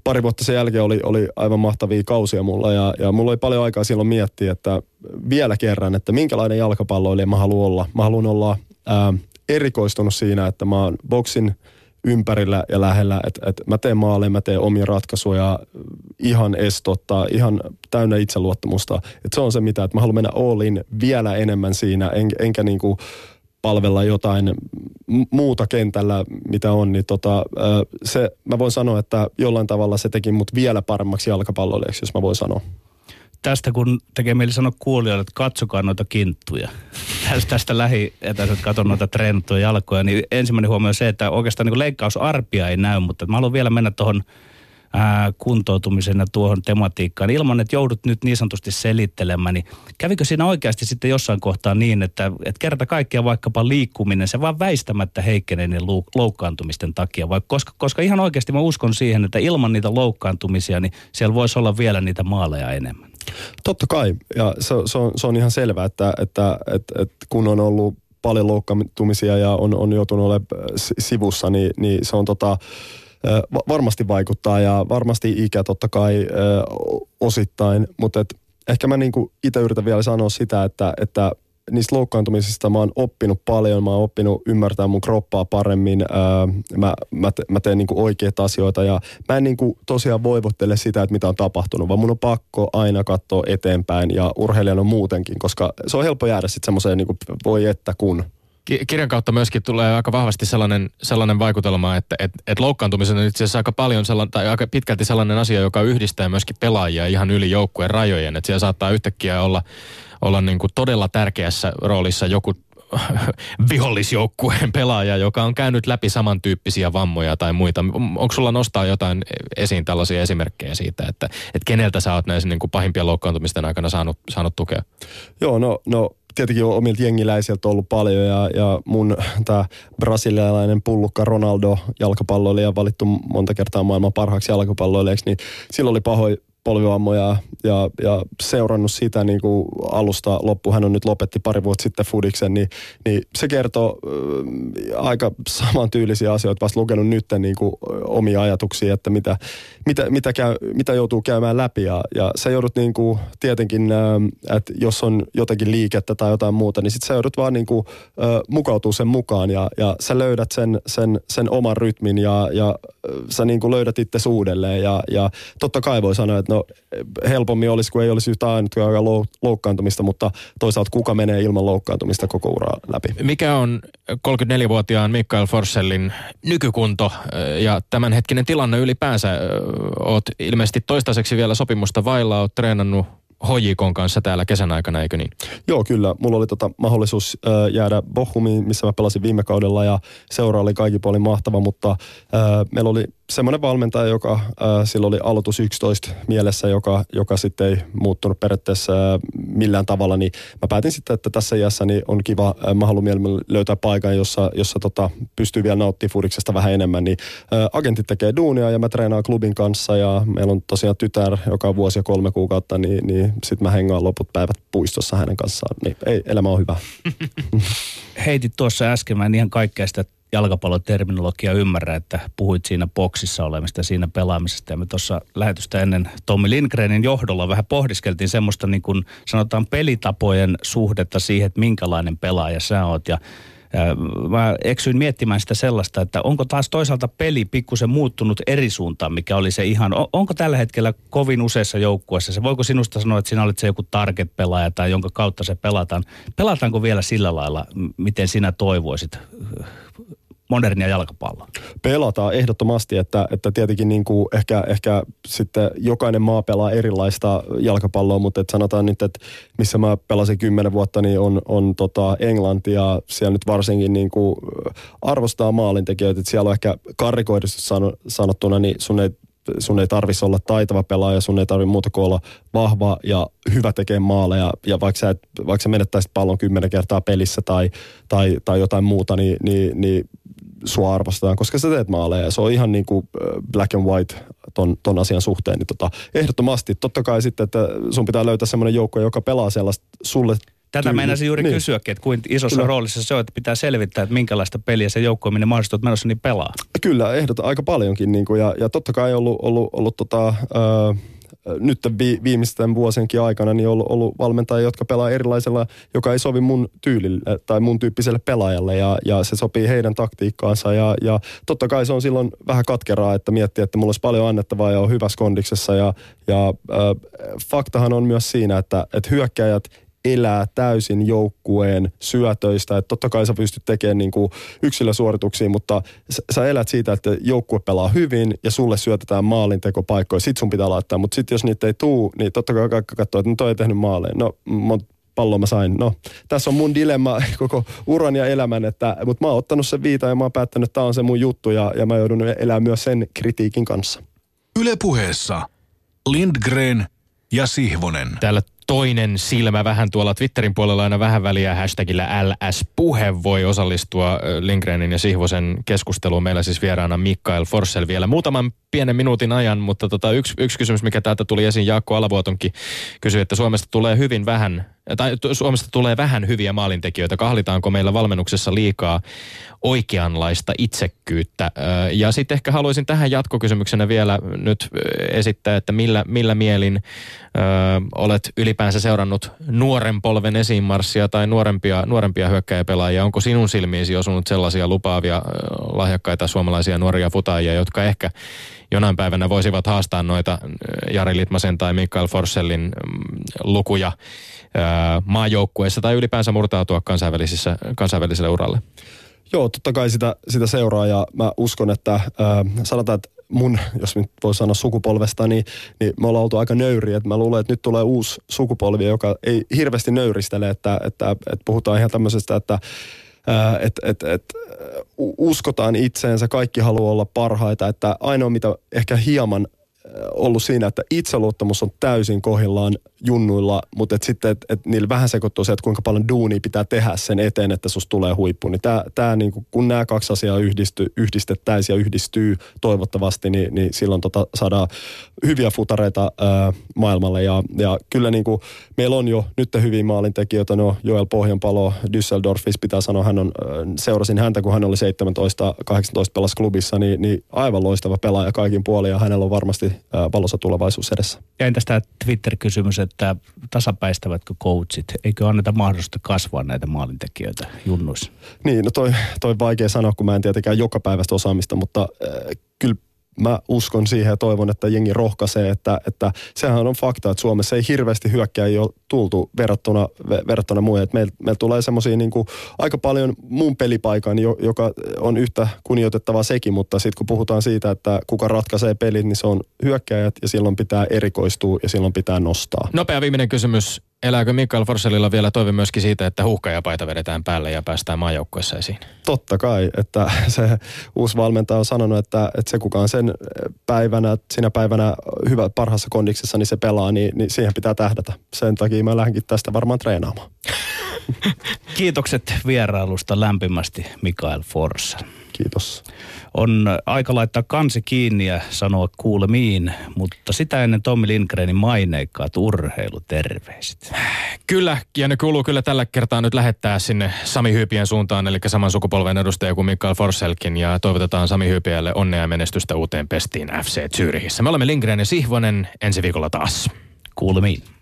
pari vuotta sen jälkeen oli, oli aivan mahtavia kausia mulla, ja, ja mulla oli paljon aikaa silloin miettiä, että vielä kerran, että minkälainen jalkapalloilija mä haluan olla. Mä haluan olla... Äh, erikoistunut siinä, että mä oon boksin ympärillä ja lähellä, että, että mä teen maaleja, mä teen omia ratkaisuja, ihan estotta, ihan täynnä itseluottamusta. Että se on se mitä, että mä haluan mennä all in vielä enemmän siinä, en, enkä niinku palvella jotain muuta kentällä, mitä on, niin tota, se, mä voin sanoa, että jollain tavalla se teki mut vielä paremmaksi jalkapalloilijaksi, jos mä voin sanoa tästä kun tekee mieli sanoa kuulijoille, että katsokaa noita kinttuja. Tästä, tästä lähietäisyydet katon noita treenattuja jalkoja, niin ensimmäinen huomio on se, että oikeastaan niin leikkausarpia ei näy, mutta mä haluan vielä mennä tuohon kuntoutumisen ja tuohon tematiikkaan ilman, että joudut nyt niin sanotusti selittelemään, niin kävikö siinä oikeasti sitten jossain kohtaa niin, että, että kerta kaikkiaan vaikkapa liikkuminen, se vaan väistämättä heikkenee niin loukkaantumisten takia, vai koska, koska ihan oikeasti mä uskon siihen, että ilman niitä loukkaantumisia, niin siellä voisi olla vielä niitä maaleja enemmän. Totta kai, ja se, se, on, se on ihan selvää, että, että, että, että kun on ollut paljon loukkaantumisia ja on, on joutunut olemaan sivussa, niin, niin se on tota, varmasti vaikuttaa ja varmasti ikä totta kai osittain, mutta et ehkä mä niinku itse yritän vielä sanoa sitä, että, että niistä loukkaantumisista mä oon oppinut paljon, mä oon oppinut ymmärtää mun kroppaa paremmin, öö, mä, mä, te, mä teen niinku oikeita asioita ja mä en niinku tosiaan voivottele sitä, että mitä on tapahtunut, vaan mun on pakko aina katsoa eteenpäin ja urheilijana muutenkin, koska se on helppo jäädä sitten semmoiseen niinku voi että kun kirjan kautta myöskin tulee aika vahvasti sellainen, sellainen vaikutelma, että et, et loukkaantumisen on itse asiassa aika paljon sellainen, tai aika pitkälti sellainen asia, joka yhdistää myöskin pelaajia ihan yli joukkueen rajojen. Että siellä saattaa yhtäkkiä olla, olla niin kuin todella tärkeässä roolissa joku vihollisjoukkueen pelaaja, joka on käynyt läpi samantyyppisiä vammoja tai muita. Onko sulla nostaa jotain esiin tällaisia esimerkkejä siitä, että, että keneltä sä oot näissä niin kuin pahimpien loukkaantumisten aikana saanut, saanut tukea? Joo, no, no tietenkin omilta jengiläisiltä ollut paljon ja, ja mun tämä brasilialainen pullukka Ronaldo jalkapalloilija valittu monta kertaa maailman parhaaksi jalkapalloilijaksi, niin silloin oli pahoin polvivammoja ja, ja seurannut sitä niin kuin alusta loppu. Hän on nyt lopetti pari vuotta sitten Fudiksen, niin, niin se kertoo äh, aika samantyylisiä asioita. Vasta lukenut nyt niin kuin, omia ajatuksia, että mitä, mitä, mitä, käy, mitä joutuu käymään läpi. Ja, ja sä joudut niin kuin, tietenkin, äh, että jos on jotakin liikettä tai jotain muuta, niin sit sä joudut vaan niin kuin, äh, mukautua sen mukaan ja, ja sä löydät sen, sen, sen oman rytmin ja, ja sä niin kuin löydät itse uudelleen. Ja, ja totta kai voi sanoa, että no helpommin olisi, kun ei olisi yhtä ainoa loukkaantumista, mutta toisaalta kuka menee ilman loukkaantumista koko uraa läpi. Mikä on 34-vuotiaan Mikael Forsellin nykykunto ja tämänhetkinen tilanne ylipäänsä? Oot ilmeisesti toistaiseksi vielä sopimusta vailla, oot treenannut HJKn kanssa täällä kesän aikana, eikö niin? Joo, kyllä. Mulla oli tota mahdollisuus äh, jäädä Bohumiin, missä mä pelasin viime kaudella ja seura oli kaikki puolin mahtava, mutta äh, meillä oli semmoinen valmentaja, joka äh, sillä oli aloitus 11 mielessä, joka, joka sitten ei muuttunut periaatteessa äh, millään tavalla, niin mä päätin sitten, että tässä iässä niin on kiva, äh, mä haluan löytää paikan, jossa, jossa tota, pystyy vielä nauttimaan furiksesta vähän enemmän, niin äh, agentit tekee duunia ja mä treenaan klubin kanssa ja meillä on tosiaan tytär, joka on vuosi ja kolme kuukautta, niin, niin sitten mä hengaan loput päivät puistossa hänen kanssaan, niin ei, elämä on hyvä. Heitit tuossa äsken, mä en ihan kaikkea sitä jalkapalloterminologia ymmärrä, että puhuit siinä boksissa olemista, siinä pelaamisesta. Ja me tuossa lähetystä ennen Tommi Lindgrenin johdolla vähän pohdiskeltiin semmoista niin kuin sanotaan pelitapojen suhdetta siihen, että minkälainen pelaaja sä oot. Ja Mä eksyin miettimään sitä sellaista, että onko taas toisaalta peli pikkusen muuttunut eri suuntaan, mikä oli se ihan, onko tällä hetkellä kovin useissa joukkueissa se, voiko sinusta sanoa, että sinä olet se joku target-pelaaja tai jonka kautta se pelataan. Pelataanko vielä sillä lailla, miten sinä toivoisit modernia jalkapalloa? Pelataan ehdottomasti, että, että tietenkin niin kuin ehkä, ehkä sitten jokainen maa pelaa erilaista jalkapalloa, mutta että sanotaan nyt, että missä mä pelasin kymmenen vuotta, niin on, on tota Englanti ja siellä nyt varsinkin niin kuin arvostaa maalintekijöitä, että siellä on ehkä karikoidusti sanottuna, niin sun ei sun ei tarvitsisi olla taitava pelaaja, sun ei tarvitse muuta kuin olla vahva ja hyvä tekemään maaleja. Ja vaikka sä, et, vaikka sä menettäisit pallon kymmenen kertaa pelissä tai, tai, tai jotain muuta, niin, niin, niin sua arvostetaan, koska sä teet maaleja. Se on ihan niin kuin black and white ton, ton asian suhteen. Niin tota, ehdottomasti, totta kai sitten, että sun pitää löytää semmoinen joukko, joka pelaa sellaista sulle Tätä meinasin juuri niin. kysyäkin, että kuinka isossa Kyllä. roolissa se on, että pitää selvittää, että minkälaista peliä se joukko, minne mahdollisesti olet menossa, niin pelaa. Kyllä, ehdot aika paljonkin. Niin kuin, ja, ja totta kai ollut, ollut, ollut tota, äh, nyt vi, viimeisten vuosienkin aikana niin ollut, ollut valmentajia, jotka pelaa erilaisella, joka ei sovi mun tyylille tai mun tyyppiselle pelaajalle ja, ja se sopii heidän taktiikkaansa ja, ja totta kai se on silloin vähän katkeraa, että miettii, että mulla olisi paljon annettavaa ja on hyvässä kondiksessa ja, ja äh, faktahan on myös siinä, että, että hyökkäjät elää täysin joukkueen syötöistä. Että totta kai sä pystyt tekemään niin kuin yksilösuorituksia, mutta sä elät siitä, että joukkue pelaa hyvin ja sulle syötetään maalintekopaikkoja. Sit sun pitää laittaa, mutta sitten jos niitä ei tuu, niin totta kai kaikki katsoo, että no toi ei tehnyt maaleja. No, pallo mä sain. No, tässä on mun dilemma koko uran ja elämän, että, mutta mä oon ottanut sen viita ja mä oon päättänyt, että tämä on se mun juttu ja, ja mä joudun elämään myös sen kritiikin kanssa. Ylepuheessa Lindgren ja Sihvonen. Täällä toinen silmä vähän tuolla Twitterin puolella aina vähän väliä hashtagillä LS-puhe voi osallistua Lindgrenin ja Sihvosen keskusteluun. Meillä siis vieraana Mikael Forssell vielä muutaman pienen minuutin ajan, mutta tota, yksi, yksi kysymys, mikä täältä tuli esiin, Jaakko Alavuotonkin kysyi, että Suomesta tulee hyvin vähän, tai Suomesta tulee vähän hyviä maalintekijöitä. Kahlitaanko meillä valmennuksessa liikaa oikeanlaista itsekkyyttä? Ja sitten ehkä haluaisin tähän jatkokysymyksenä vielä nyt esittää, että millä, millä mielin ö, olet ylipäänsä seurannut nuoren polven esiinmarssia tai nuorempia, nuorempia hyökkäjäpelaajia? Onko sinun silmiisi osunut sellaisia lupaavia, lahjakkaita suomalaisia nuoria futaajia, jotka ehkä jonain päivänä voisivat haastaa noita Jari Litmasen tai Mikael Forsellin mm, lukuja maajoukkueessa tai ylipäänsä murtautua kansainvälisissä, kansainväliselle uralle? Joo, totta kai sitä, sitä seuraa ja mä uskon, että äh, sanotaan, että mun, jos nyt voi sanoa sukupolvesta, niin, niin me ollaan oltu aika nöyriä. Että mä luulen, että nyt tulee uusi sukupolvi, joka ei hirveästi nöyristele, että, että, että puhutaan ihan tämmöisestä, että että et, et, uskotaan itseensä, kaikki haluaa olla parhaita, että ainoa mitä ehkä hieman ollut siinä, että itseluottamus on täysin kohillaan junnuilla, mutta et sitten, että et niillä vähän sekoittuu se, että kuinka paljon duunia pitää tehdä sen eteen, että susta tulee huippu. Niin tää, tää niinku, kun nämä kaksi asiaa yhdisty, yhdistettäisiin ja yhdistyy toivottavasti, niin, niin silloin tota saadaan hyviä futareita ää, maailmalle. Ja, ja kyllä niinku, meillä on jo nyt hyviä maalintekijöitä, no Joel Pohjanpalo Düsseldorfissa pitää sanoa, hän on, seurasin häntä, kun hän oli 17-18 pelas klubissa, niin, niin aivan loistava pelaaja kaikin puolin ja hänellä on varmasti valossa tulevaisuus edessä. Ja entäs tämä Twitter-kysymys, että tasapäistävätkö coachit? Eikö anneta mahdollisuutta kasvaa näitä maalintekijöitä junnuissa? Niin, no toi, toi vaikea sanoa, kun mä en tietenkään joka päivästä osaamista, mutta äh, kyllä mä uskon siihen ja toivon, että jengi rohkaisee, että, että sehän on fakta, että Suomessa ei hirveästi ei ole tultu verrattuna, verrattuna muihin. Meillä meil tulee semmoisia niin aika paljon muun pelipaikan, joka on yhtä kunnioitettavaa sekin, mutta sitten kun puhutaan siitä, että kuka ratkaisee pelit, niin se on hyökkäjät ja silloin pitää erikoistua ja silloin pitää nostaa. Nopea viimeinen kysymys. Elääkö Mikael Forsellilla vielä toive myöskin siitä, että huuhkajapaita vedetään päälle ja päästään maajoukkueessa esiin? Totta kai, että se uusi valmentaja on sanonut, että, että se kuka on sen päivänä, sinä päivänä hyvä parhaassa kondiksessa, niin se pelaa, niin, niin siihen pitää tähdätä. Sen takia mä lähdenkin tästä varmaan treenaamaan. Kiitokset vierailusta lämpimästi Mikael Forsell. Kiitos. On aika laittaa kansi kiinni ja sanoa kuulemiin, mutta sitä ennen Tommi Lindgrenin maineikkaat urheiluterveiset. Kyllä, ja ne kuuluu kyllä tällä kertaa nyt lähettää sinne Sami Hyypien suuntaan, eli saman sukupolven edustaja kuin Mikael Forselkin, ja toivotetaan Sami Hyypiälle onnea ja menestystä uuteen pestiin FC Zyrihissä. Me olemme Lindgren ja Sihvonen ensi viikolla taas. Kuulemiin.